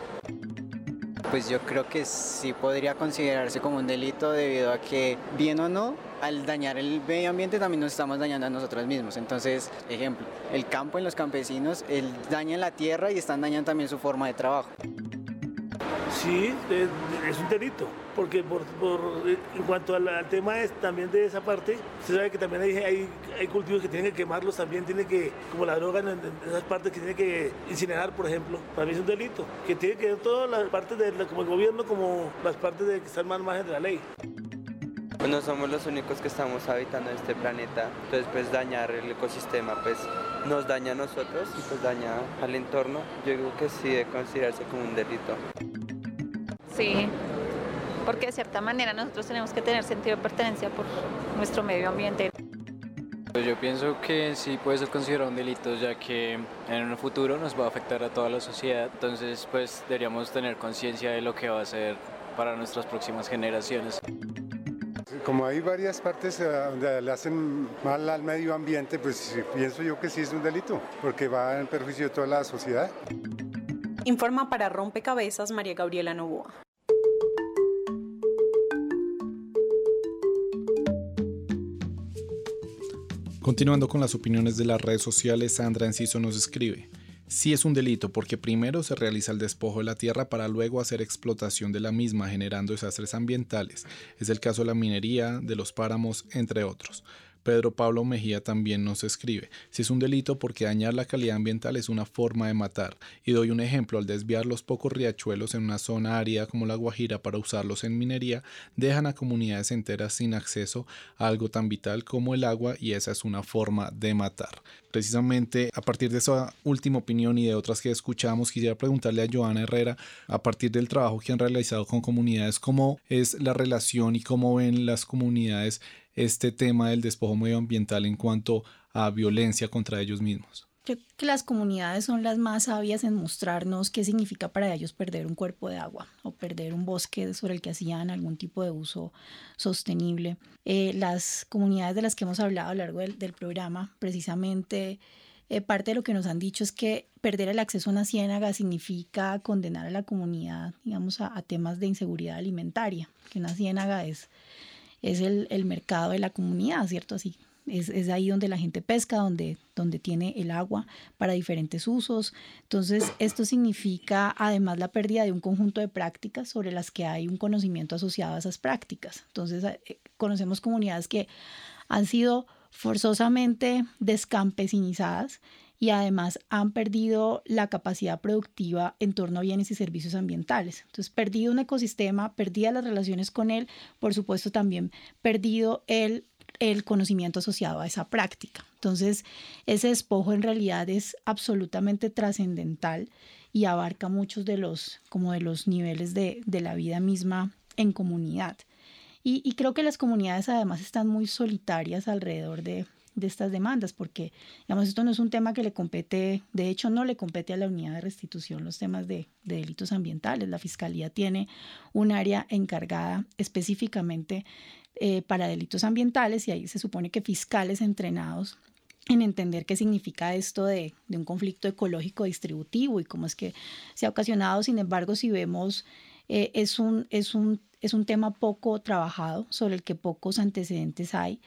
Pues yo creo que sí podría considerarse como un delito debido a que, bien o no, al dañar el medio ambiente también nos estamos dañando a nosotros mismos. Entonces, ejemplo, el campo en los campesinos, el dañan la tierra y están dañando también su forma de trabajo. Sí, es, un delito, porque por, en cuanto al, tema es, también de esa parte, se sabe que también hay, hay, cultivos que tienen que quemarlos, también tiene que, como la droga en, esas partes que tiene que incinerar, por ejemplo, mí es un delito, que tiene que ver todas las partes, de, como el gobierno, como las partes de que están más margen de la ley. Pues no somos los únicos que estamos habitando este planeta, entonces pues dañar el ecosistema pues nos daña a nosotros y pues daña al entorno. Yo creo que sí debe considerarse como un delito. Sí, porque de cierta manera nosotros tenemos que tener sentido de pertenencia por nuestro medio ambiente. Pues yo pienso que sí puede ser considerado un delito ya que en un futuro nos va a afectar a toda la sociedad, entonces pues deberíamos tener conciencia de lo que va a ser para nuestras próximas generaciones. Como hay varias partes eh, donde le hacen mal al medio ambiente, pues pienso yo que sí es un delito, porque va en perjuicio de toda la sociedad. Informa para Rompecabezas María Gabriela Novoa. Continuando con las opiniones de las redes sociales, Sandra Enciso nos escribe. Sí es un delito porque primero se realiza el despojo de la tierra para luego hacer explotación de la misma generando desastres ambientales. Es el caso de la minería, de los páramos, entre otros. Pedro Pablo Mejía también nos escribe, si es un delito porque dañar la calidad ambiental es una forma de matar, y doy un ejemplo, al desviar los pocos riachuelos en una zona árida como la Guajira para usarlos en minería, dejan a comunidades enteras sin acceso a algo tan vital como el agua y esa es una forma de matar. Precisamente a partir de esa última opinión y de otras que escuchamos, quisiera preguntarle a Joana Herrera, a partir del trabajo que han realizado con comunidades, cómo es la relación y cómo ven las comunidades este tema del despojo medioambiental en cuanto a violencia contra ellos mismos? Creo que las comunidades son las más sabias en mostrarnos qué significa para ellos perder un cuerpo de agua o perder un bosque sobre el que hacían algún tipo de uso sostenible. Eh, las comunidades de las que hemos hablado a lo largo del, programa, precisamente eh, parte de lo que nos han dicho es que perder el acceso a una ciénaga significa condenar a la comunidad, digamos, a temas de inseguridad alimentaria, que una ciénaga es es el, el mercado de la comunidad, ¿cierto? Así, es, es, ahí donde la gente pesca, donde, donde tiene el agua para diferentes usos. Entonces, esto significa además la pérdida de un conjunto de prácticas sobre las que hay un conocimiento asociado a esas prácticas. Entonces, eh, conocemos comunidades que han sido forzosamente descampesinizadas y además han perdido la capacidad productiva en torno a bienes y servicios ambientales. Entonces, perdido un ecosistema, perdida las relaciones con él, por supuesto también perdido el, el conocimiento asociado a esa práctica. Entonces, ese despojo en realidad es absolutamente trascendental y abarca muchos de los, como de los niveles de, de la vida misma en comunidad. Y, creo que las comunidades además están muy solitarias alrededor de, de estas demandas, porque, digamos, esto no es un tema que le compete, de hecho no le compete a la unidad de restitución los temas de, delitos ambientales. La Fiscalía tiene un área encargada específicamente eh, para delitos ambientales y ahí se supone que fiscales entrenados en entender qué significa esto de, un conflicto ecológico distributivo y cómo es que se ha ocasionado. Sin embargo, si vemos, eh, es, un, es, un, es un tema poco trabajado, sobre el que pocos antecedentes hay.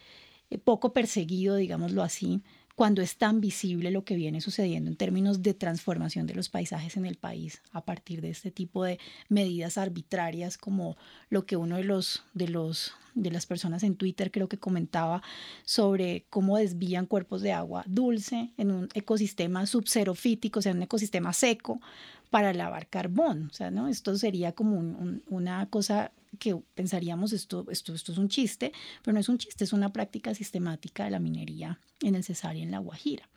Eh, poco perseguido, digámoslo así, cuando es tan visible lo que viene sucediendo en términos de transformación de los paisajes en el país a partir de este tipo de medidas arbitrarias como lo que uno de los de los de las personas en Twitter creo que comentaba sobre cómo desvían cuerpos de agua dulce en un ecosistema subxerofítico, o sea, un ecosistema seco para lavar carbón, o sea, ¿no? Esto sería como una cosa que pensaríamos esto, esto, esto es un chiste, pero no es un chiste, es una práctica sistemática de la minería en el Cesar y en la Guajira.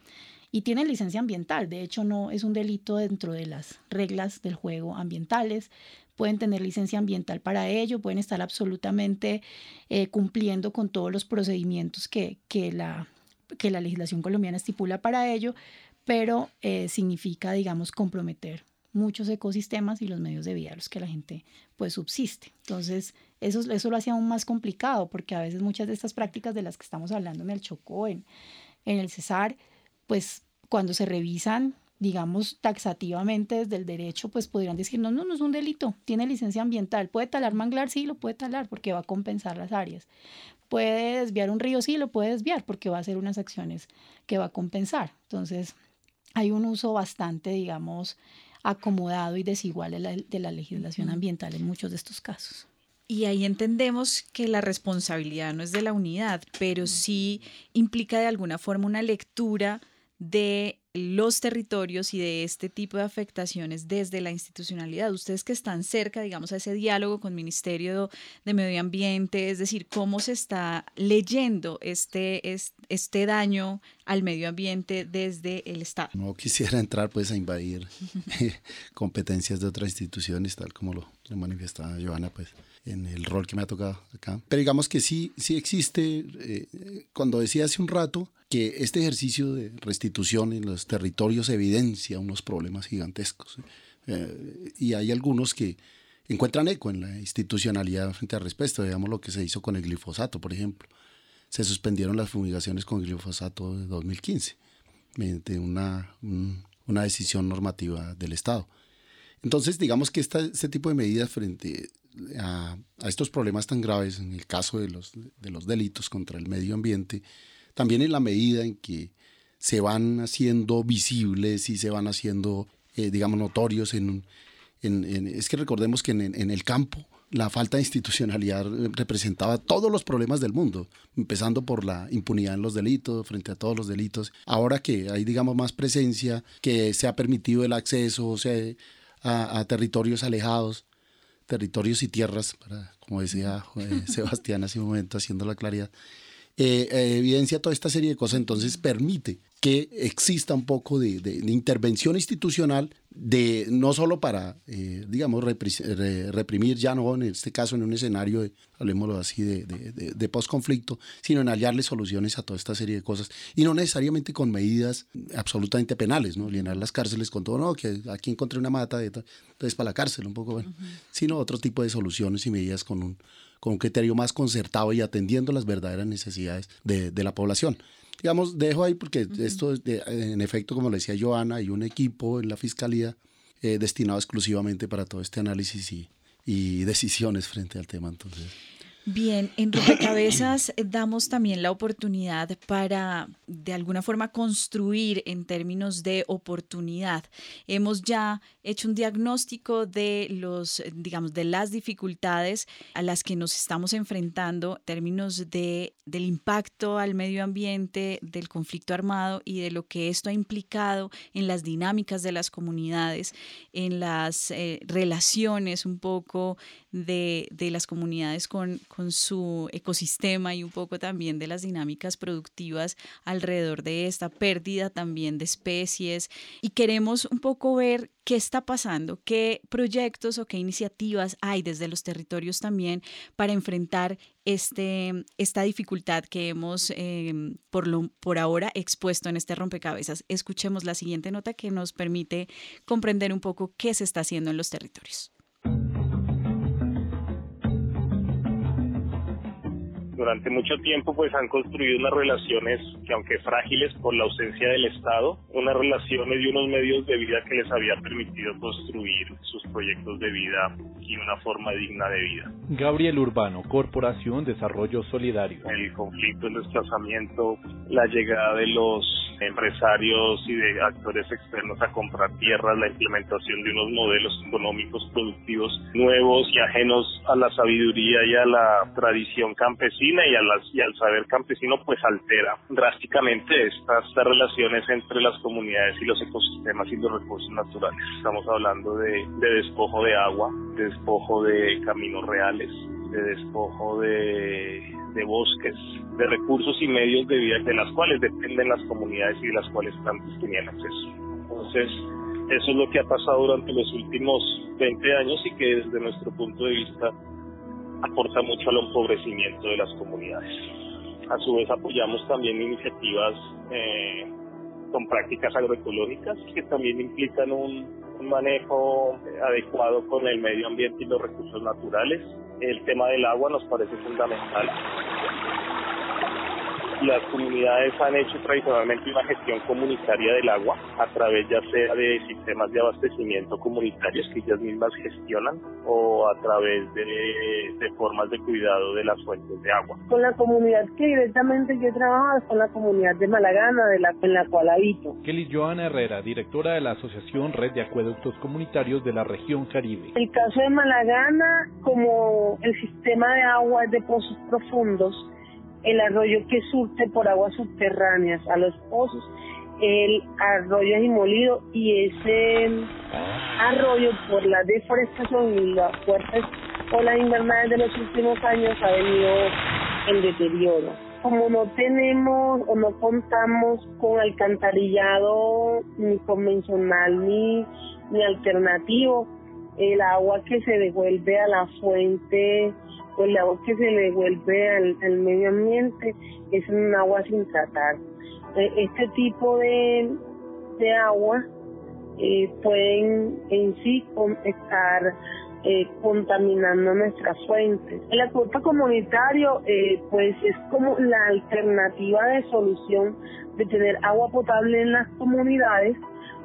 Y tiene licencia ambiental, de hecho no es un delito dentro de las reglas del juego ambientales, pueden tener licencia ambiental para ello, pueden estar absolutamente eh, cumpliendo con todos los procedimientos que, que, la, que la legislación colombiana estipula para ello, pero eh, significa, digamos, comprometer muchos ecosistemas y los medios de vida a los que la gente pues subsiste. Entonces, eso, eso lo hacía aún más complicado porque a veces muchas de estas prácticas de las que estamos hablando en el Chocó, en, en el Cesar, pues cuando se revisan digamos, taxativamente desde el derecho, pues podrían decir, no, no, no es un delito, tiene licencia ambiental, puede talar manglar, sí, lo puede talar porque va a compensar las áreas, puede desviar un río, sí, lo puede desviar porque va a hacer unas acciones que va a compensar. Entonces, hay un uso bastante, digamos, acomodado y desigual de la, de la legislación ambiental en muchos de estos casos. Y ahí entendemos que la responsabilidad no es de la unidad, pero sí implica de alguna forma una lectura de los territorios y de este tipo de afectaciones desde la institucionalidad. Ustedes que están cerca, digamos, a ese diálogo con el Ministerio de Medio Ambiente, es decir, cómo se está leyendo este, este daño al medio ambiente desde el Estado. No quisiera entrar pues a invadir competencias de otras instituciones, tal como lo, manifestaba Joana, pues en el rol que me ha tocado acá. Pero digamos que sí, sí existe, eh, cuando decía hace un rato, que este ejercicio de restitución en los territorios evidencia unos problemas gigantescos. Eh, y hay algunos que encuentran eco en la institucionalidad frente al respecto. Veamos lo que se hizo con el glifosato, por ejemplo. Se suspendieron las fumigaciones con glifosato de 2015 mediante una, una decisión normativa del Estado. Entonces, digamos que este tipo de medidas frente a, a, estos problemas tan graves, en el caso de los, de los delitos contra el medio ambiente, también en la medida en que se van haciendo visibles y se van haciendo, eh, digamos, notorios en, en, Es que recordemos que en, el campo la falta de institucionalidad representaba todos los problemas del mundo, empezando por la impunidad en los delitos, frente a todos los delitos. Ahora que hay, digamos, más presencia, que se ha permitido el acceso o sea, a, territorios alejados, territorios y tierras, para, como decía eh, Sebastián hace un momento, haciendo la claridad, eh, eh, evidencia toda esta serie de cosas, entonces permite que exista un poco de, intervención institucional, de no solo para, eh, digamos, reprimir, ya no en este caso en un escenario, de, hablemoslo así, de, de, de post-conflicto, sino en hallarle soluciones a toda esta serie de cosas, y no necesariamente con medidas absolutamente penales, ¿no? Llenar las cárceles con todo, no, que aquí encontré una mata, de, entonces para la cárcel, un poco, bueno, sino otro tipo de soluciones y medidas con un con un criterio más concertado y atendiendo las verdaderas necesidades de, de la población. Digamos, dejo ahí porque esto, en efecto, como le decía Joana, hay un equipo en la Fiscalía eh, destinado exclusivamente para todo este análisis y, y decisiones frente al tema. Entonces. Bien, en Rompecabezas damos también la oportunidad para de alguna forma construir en términos de oportunidad. Hemos ya hecho un diagnóstico de los, digamos, de las dificultades a las que nos estamos enfrentando en términos de, del impacto al medio ambiente, del conflicto armado y de lo que esto ha implicado en las dinámicas de las comunidades, en las eh, relaciones un poco de, de las comunidades con su ecosistema y un poco también de las dinámicas productivas alrededor de esta pérdida también de especies. Y queremos un poco ver qué está pasando, qué proyectos o qué iniciativas hay desde los territorios también para enfrentar este, esta dificultad que hemos em, por, lo, por ahora expuesto en este rompecabezas. Escuchemos la siguiente nota que nos permite comprender un poco qué se está haciendo en los territorios. Durante mucho tiempo pues han construido unas relaciones que aunque frágiles por la ausencia del Estado, unas relaciones y unos medios de vida que les había permitido construir sus proyectos de vida y una forma digna de vida. Gabriel Urbano, Corporación Desarrollo Solidario. El conflicto, el desplazamiento, la llegada de los empresarios y de actores externos a comprar tierras, la implementación de unos modelos económicos productivos nuevos y ajenos a la sabiduría y a la tradición campesina y, al saber campesino, pues altera drásticamente estas, relaciones entre las comunidades y los ecosistemas y los recursos naturales. Estamos hablando de, de despojo de agua, de despojo de caminos reales, de despojo de bosques, de recursos y medios de vida de las cuales dependen las comunidades y de las cuales tantos tenían acceso. Entonces, eso es lo que ha pasado durante los últimos 20 años y que desde nuestro punto de vista aporta mucho al empobrecimiento de las comunidades. A su vez apoyamos también iniciativas eh, con prácticas agroecológicas que también implican un, un manejo adecuado con el medio ambiente y los recursos naturales el tema del agua nos parece fundamental. Las comunidades han hecho tradicionalmente una gestión comunitaria del agua a través ya sea de sistemas de abastecimiento comunitarios que ellas mismas gestionan o a través de, de formas de cuidado de las fuentes de agua. Con la comunidad que directamente yo trabajo es con la comunidad de Malagana, de la, en la cual habito. Kelly Joana Herrera, directora de la Asociación Red de Acueductos Comunitarios de la región Caribe. El caso de Malagana, como el sistema de agua es de pozos profundos, el arroyo que surte por aguas subterráneas a los pozos, el arroyo es inmolido y ese arroyo por la deforestación y las fuertes olas invernales de los últimos años ha venido en deterioro. Como no tenemos o no contamos con alcantarillado ni convencional ni, ni alternativo, el agua que se devuelve a la fuente el agua que se devuelve al, medio ambiente es un agua sin tratar. E, este tipo de, de agua eh, pueden en sí estar eh, contaminando nuestras fuentes. El acuerdo comunitario eh, pues es como la alternativa de solución de tener agua potable en las comunidades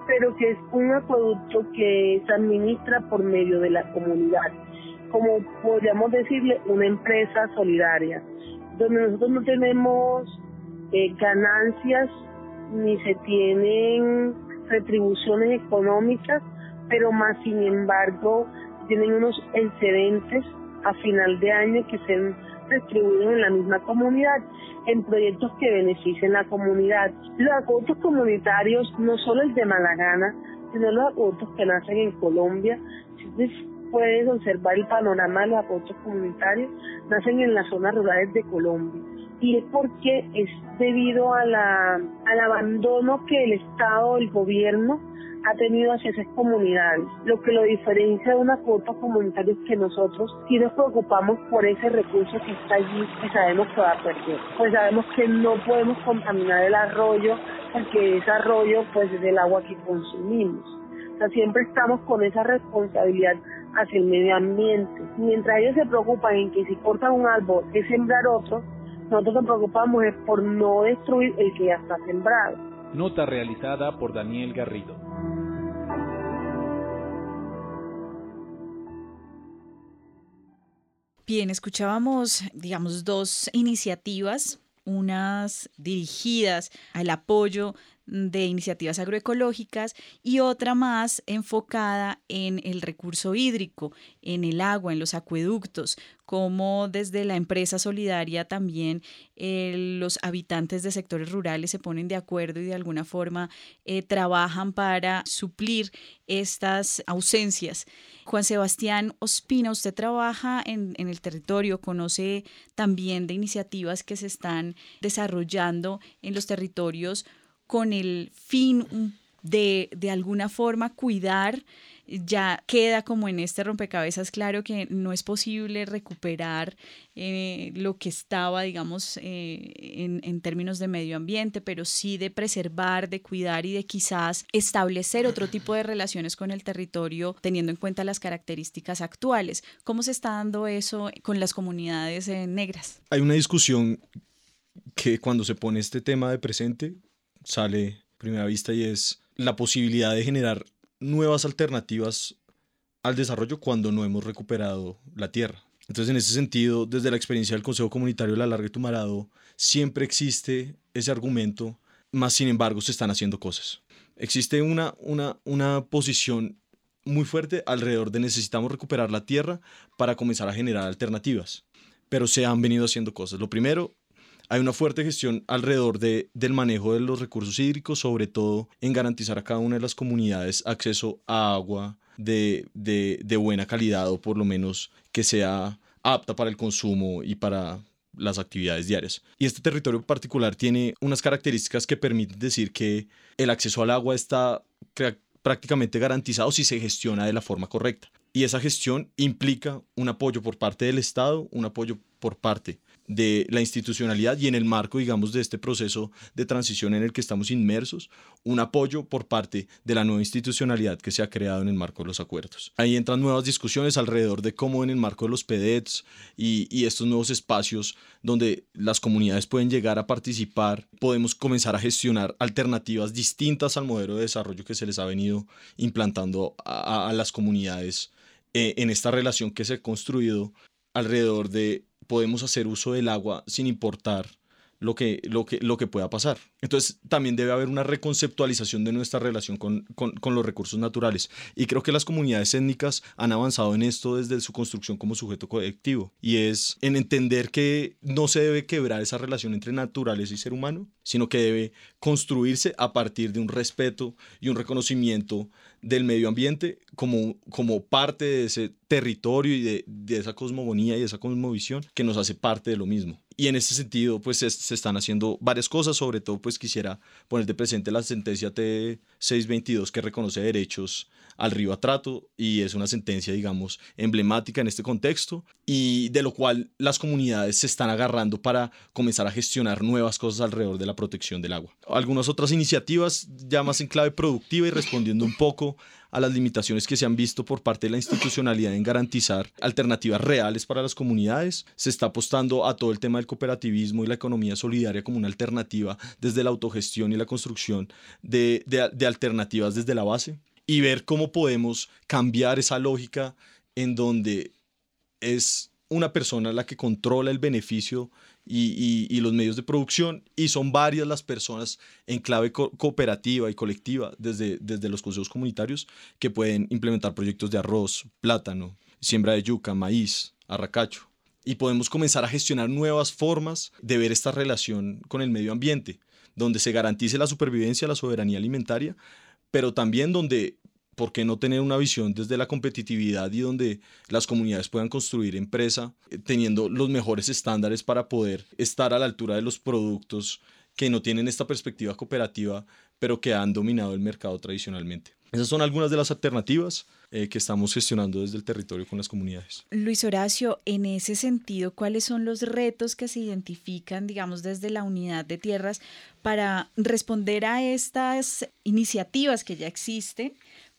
pero que es un acueducto que se administra por medio de la comunidad, como podríamos decirle una empresa solidaria, donde nosotros no tenemos eh, ganancias ni se tienen retribuciones económicas, pero más sin embargo tienen unos excedentes a final de año que se distribuidos en la misma comunidad en proyectos que beneficien la comunidad. Los acuerdos comunitarios, no solo el de Malagana, sino los acuerdos que nacen en Colombia, puedes observar el panorama de los acuerdos comunitarios, nacen en las zonas rurales de Colombia. Y es porque es debido a al abandono que el Estado, el gobierno, ha tenido hacia esas comunidades. Lo que lo diferencia de una cuota comunitaria es que nosotros sí nos preocupamos por ese recurso que está allí y sabemos que va a perder. Pues sabemos que no podemos contaminar el arroyo porque ese arroyo pues es el agua que consumimos. O sea, siempre estamos con esa responsabilidad hacia el medio ambiente. Mientras ellos se preocupan en que si cortan un árbol es sembrar otro, nosotros nos preocupamos es por no destruir el que ya está sembrado. Nota realizada por Daniel Garrido. Bien, escuchábamos, digamos, dos iniciativas, unas dirigidas al apoyo de iniciativas agroecológicas y otra más enfocada en el recurso hídrico, en el agua, en los acueductos, como desde la empresa solidaria también eh, los habitantes de sectores rurales se ponen de acuerdo y de alguna forma eh, trabajan para suplir estas ausencias. Juan Sebastián Ospina, usted trabaja en, en el territorio, conoce también de iniciativas que se están desarrollando en los territorios con el fin de, de alguna forma cuidar ya queda como en este rompecabezas claro que no es posible recuperar eh, lo que estaba, digamos, eh, en, en, términos de medio ambiente, pero sí de preservar, de cuidar y de quizás establecer otro tipo de relaciones con el territorio teniendo en cuenta las características actuales. ¿Cómo se está dando eso con las comunidades eh, negras? Hay una discusión que cuando se pone este tema de presente sale a primera vista y es la posibilidad de generar nuevas alternativas al desarrollo cuando no hemos recuperado la tierra. Entonces, en ese sentido, desde la experiencia del Consejo Comunitario de la Larga y Tumarado, siempre existe ese argumento, más sin embargo se están haciendo cosas. Existe una, una, una posición muy fuerte alrededor de necesitamos recuperar la tierra para comenzar a generar alternativas, pero se han venido haciendo cosas. Lo primero hay una fuerte gestión alrededor de, del manejo de los recursos hídricos, sobre todo en garantizar a cada una de las comunidades acceso a agua de, de, buena calidad o por lo menos que sea apta para el consumo y para las actividades diarias. Y este territorio particular tiene unas características que permiten decir que el acceso al agua está prácticamente garantizado si se gestiona de la forma correcta. Y esa gestión implica un apoyo por parte del Estado, un apoyo por parte de la institucionalidad y en el marco, digamos, de este proceso de transición en el que estamos inmersos, un apoyo por parte de la nueva institucionalidad que se ha creado en el marco de los acuerdos. Ahí entran nuevas discusiones alrededor de cómo en el marco de los PEDETs y, estos nuevos espacios donde las comunidades pueden llegar a participar, podemos comenzar a gestionar alternativas distintas al modelo de desarrollo que se les ha venido implantando a, a las comunidades eh, en esta relación que se ha construido alrededor de podemos hacer uso del agua sin importar lo que, lo que, lo que pueda pasar. Entonces, también debe haber una reconceptualización de nuestra relación con, con, los recursos naturales. Y creo que las comunidades étnicas han avanzado en esto desde su construcción como sujeto colectivo. Y es en entender que no se debe quebrar esa relación entre naturaleza y ser humano, sino que debe construirse a partir de un respeto y un reconocimiento del medio ambiente como, como parte de ese territorio y de, de esa cosmogonía y de esa cosmovisión que nos hace parte de lo mismo. Y en ese sentido, pues se, están haciendo varias cosas, sobre todo pues quisiera poner de presente la sentencia T622 que reconoce derechos al río Atrato y es una sentencia, digamos, emblemática en este contexto y de lo cual las comunidades se están agarrando para comenzar a gestionar nuevas cosas alrededor de la protección del agua. Algunas otras iniciativas ya más en clave productiva y respondiendo un poco a las limitaciones que se han visto por parte de la institucionalidad en garantizar alternativas reales para las comunidades. Se está apostando a todo el tema del cooperativismo y la economía solidaria como una alternativa desde la autogestión y la construcción de, de, alternativas desde la base y ver cómo podemos cambiar esa lógica en donde es una persona la que controla el beneficio y, los medios de producción y son varias las personas en clave cooperativa y colectiva desde, desde los consejos comunitarios que pueden implementar proyectos de arroz, plátano, siembra de yuca, maíz, arracacho. Y podemos comenzar a gestionar nuevas formas de ver esta relación con el medio ambiente, donde se garantice la supervivencia, la soberanía alimentaria, pero también donde ¿por qué no tener una visión desde la competitividad y donde las comunidades puedan construir empresa eh, teniendo los mejores estándares para poder estar a la altura de los productos que no tienen esta perspectiva cooperativa, pero que han dominado el mercado tradicionalmente? Esas son algunas de las alternativas eh, que estamos gestionando desde el territorio con las comunidades. Luis Horacio, en ese sentido, ¿cuáles son los retos que se identifican, digamos, desde la unidad de tierras para responder a estas iniciativas que ya existen?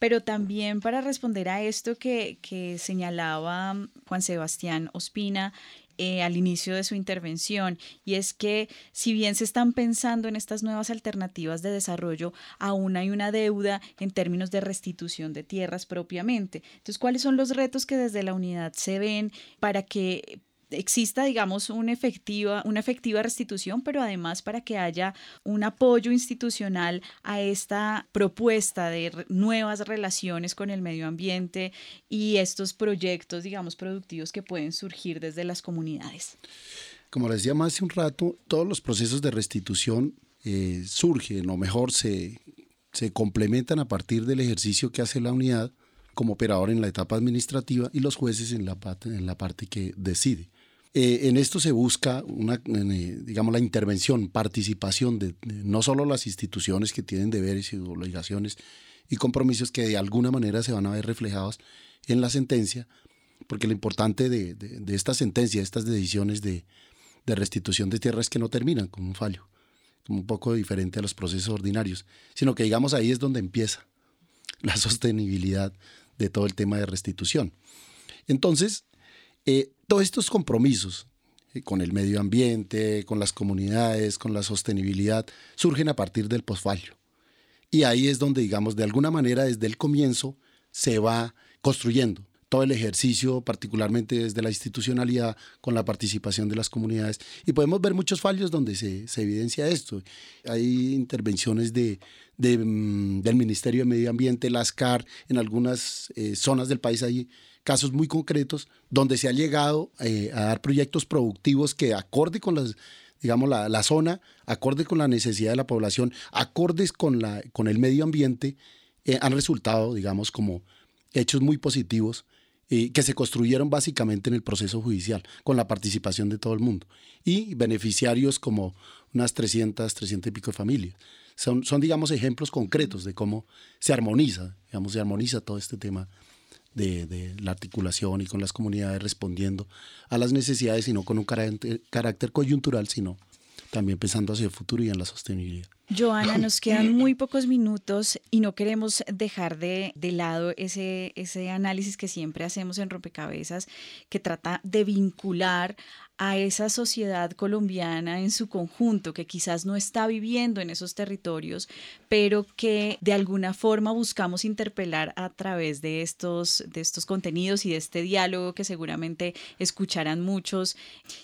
pero también para responder a esto que, señalaba Juan Sebastián Ospina eh, al inicio de su intervención, y es que si bien se están pensando en estas nuevas alternativas de desarrollo, aún hay una deuda en términos de restitución de tierras propiamente. Entonces, ¿cuáles son los retos que desde la unidad se ven para que exista, digamos, una efectiva, una efectiva restitución, pero además para que haya un apoyo institucional a esta propuesta de nuevas relaciones con el medio ambiente y estos proyectos, digamos, productivos que pueden surgir desde las comunidades. Como les decía más hace un rato, todos los procesos de restitución eh, surgen o mejor se, se complementan a partir del ejercicio que hace la unidad como operador en la etapa administrativa y los jueces en la, en la parte que decide. Eh, en esto se busca una, eh, digamos, la intervención, participación de, no solo las instituciones que tienen deberes y obligaciones y compromisos que de alguna manera se van a ver reflejados en la sentencia, porque lo importante de, de, esta sentencia, de estas decisiones de, de restitución de tierra es que no terminan con un fallo, como un poco diferente a los procesos ordinarios, sino que digamos ahí es donde empieza la sostenibilidad de todo el tema de restitución. Entonces, eh, todos estos compromisos eh, con el medio ambiente, con las comunidades, con la sostenibilidad, surgen a partir del posfallo. Y ahí es donde, digamos, de alguna manera desde el comienzo se va construyendo todo el ejercicio, particularmente desde la institucionalidad, con la participación de las comunidades. Y podemos ver muchos fallos donde se, evidencia esto. Hay intervenciones de, mm, del Ministerio de Medio Ambiente, las CAR, en algunas eh, zonas del país hay casos muy concretos donde se ha llegado eh, a dar proyectos productivos que acorde con las digamos, la, zona, acorde con la necesidad de la población, acordes con, la, con el medio ambiente, eh, han resultado, digamos, como hechos muy positivos y que se construyeron básicamente en el proceso judicial, con la participación de todo el mundo. Y beneficiarios como unas 300, 300 y pico familias. Son, son, digamos, ejemplos concretos de cómo se armoniza, digamos, se armoniza todo este tema de, la articulación y con las comunidades respondiendo a las necesidades y no con un carácter, carácter coyuntural, sino también pensando hacia el futuro y en la sostenibilidad. Joana, nos quedan muy pocos minutos y no queremos dejar de, de, lado ese, ese análisis que siempre hacemos en Rompecabezas, que trata de vincular a esa sociedad colombiana en su conjunto, que quizás no está viviendo en esos territorios, pero que de alguna forma buscamos interpelar a través de estos, de estos contenidos y de este diálogo que seguramente escucharán muchos.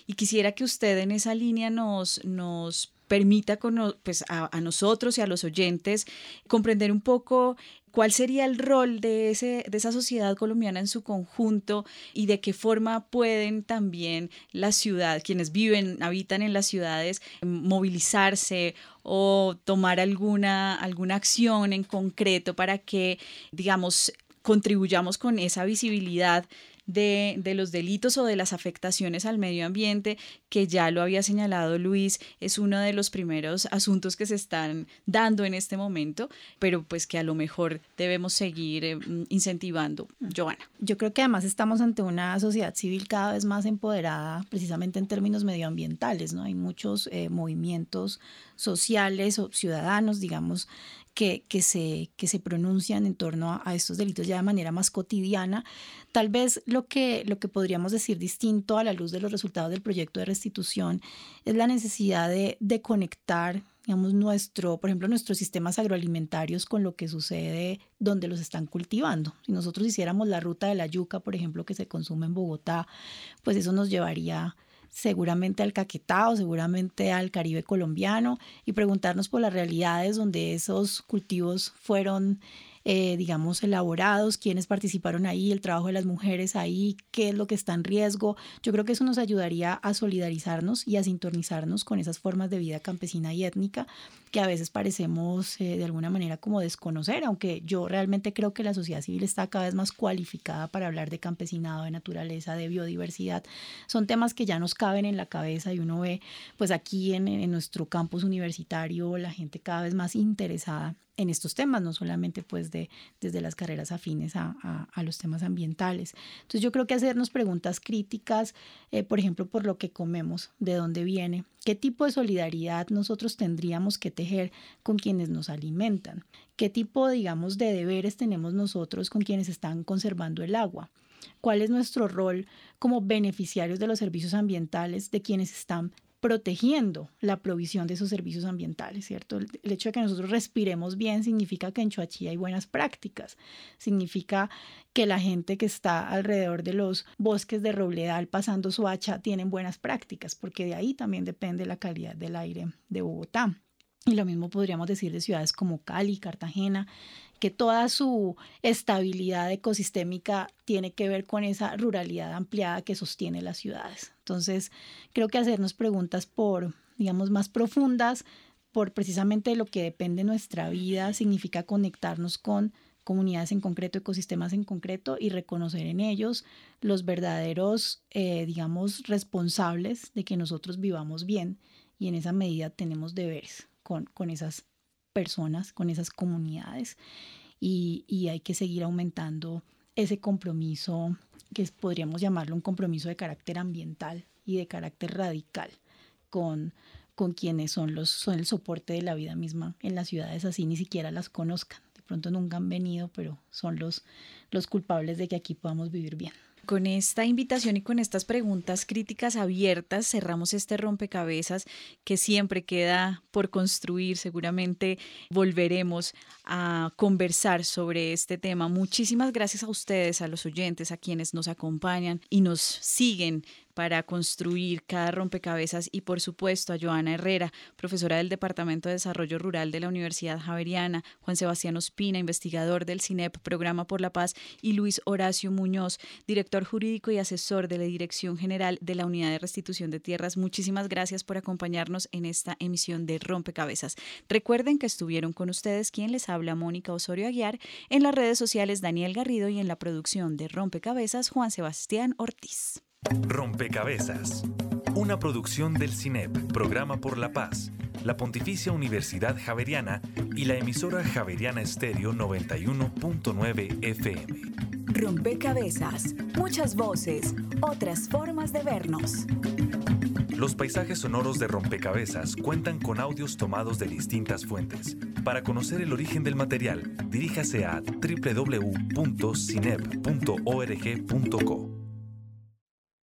Y quisiera que usted en esa línea nos, nos permita con, pues, a, a, nosotros y a los oyentes comprender un poco cuál sería el rol de, ese, de esa sociedad colombiana en su conjunto y de qué forma pueden también la ciudad, quienes viven, habitan en las ciudades, movilizarse o tomar alguna, alguna acción en concreto para que, digamos, contribuyamos con esa visibilidad de, los delitos o de las afectaciones al medio ambiente, que ya lo había señalado Luis, es uno de los primeros asuntos que se están dando en este momento, pero pues que a lo mejor debemos seguir eh, incentivando. Joana. Yo creo que además estamos ante una sociedad civil cada vez más empoderada precisamente en términos medioambientales, ¿no? Hay muchos eh, movimientos sociales o ciudadanos, digamos, que, que, se, que se pronuncian en torno a, estos delitos ya de manera más cotidiana. Tal vez lo que, lo que podríamos decir distinto a la luz de los resultados del proyecto de restitución es la necesidad de, de conectar digamos, nuestro, por ejemplo, nuestros sistemas agroalimentarios con lo que sucede donde los están cultivando. Si nosotros hiciéramos la ruta de la yuca, por ejemplo, que se consume en Bogotá, pues eso nos llevaría seguramente al Caquetá o seguramente al Caribe colombiano y preguntarnos por las realidades donde esos cultivos fueron eh, digamos, elaborados, quiénes participaron ahí, el trabajo de las mujeres ahí, qué es lo que está en riesgo. Yo creo que eso nos ayudaría a solidarizarnos y a sintonizarnos con esas formas de vida campesina y étnica que a veces parecemos eh, de alguna manera como desconocer, aunque yo realmente creo que la sociedad civil está cada vez más cualificada para hablar de campesinado, de naturaleza, de biodiversidad. Son temas que ya nos caben en la cabeza y uno ve pues aquí en, en nuestro campus universitario la gente cada vez más interesada en estos temas, no solamente pues de, desde las carreras afines a, a, los temas ambientales. Entonces yo creo que hacernos preguntas críticas, eh, por ejemplo, por lo que comemos, de dónde viene, qué tipo de solidaridad nosotros tendríamos que tejer con quienes nos alimentan, qué tipo, digamos, de deberes tenemos nosotros con quienes están conservando el agua. ¿Cuál es nuestro rol como beneficiarios de los servicios ambientales de quienes están protegiendo la provisión de esos servicios ambientales, ¿cierto? El, hecho de que nosotros respiremos bien significa que en Choachí hay buenas prácticas, significa que la gente que está alrededor de los bosques de robledal pasando su hacha tienen buenas prácticas, porque de ahí también depende la calidad del aire de Bogotá. Y lo mismo podríamos decir de ciudades como Cali, Cartagena, que toda su estabilidad ecosistémica tiene que ver con esa ruralidad ampliada que sostiene las ciudades. Entonces, creo que hacernos preguntas por, digamos, más profundas, por precisamente lo que depende de nuestra vida, significa conectarnos con comunidades en concreto, ecosistemas en concreto y reconocer en ellos los verdaderos, eh, digamos, responsables de que nosotros vivamos bien y en esa medida tenemos deberes con, con esas personas, con esas comunidades y, hay que seguir aumentando ese compromiso, que podríamos llamarlo un compromiso de carácter ambiental y de carácter radical con, con quienes son, los, son el soporte de la vida misma en las ciudades, así ni siquiera las conozcan. De pronto nunca han venido, pero son los, los culpables de que aquí podamos vivir bien. Con esta invitación y con estas preguntas críticas abiertas cerramos este rompecabezas que siempre queda por construir. Seguramente volveremos a conversar sobre este tema. Muchísimas gracias a ustedes, a los oyentes, a quienes nos acompañan y nos siguen para construir cada rompecabezas y por supuesto a Joana Herrera, profesora del Departamento de Desarrollo Rural de la Universidad Javeriana, Juan Sebastián Ospina, investigador del CINEP, Programa por la Paz, y Luis Horacio Muñoz, director jurídico y asesor de la Dirección General de la Unidad de Restitución de Tierras. Muchísimas gracias por acompañarnos en esta emisión de Rompecabezas. Recuerden que estuvieron con ustedes quien les habla Mónica Osorio Aguiar, en las redes sociales Daniel Garrido y en la producción de Rompecabezas Juan Sebastián Ortiz. Rompecabezas. Una producción del CINEP, Programa por la Paz la Pontificia Universidad Javeriana y la emisora Javeriana Estéreo 91.9 FM. Rompecabezas, muchas voces, otras formas de vernos. Los paisajes sonoros de Rompecabezas cuentan con audios tomados de distintas fuentes. Para conocer el origen del material, diríjase a www.cinep.org.co.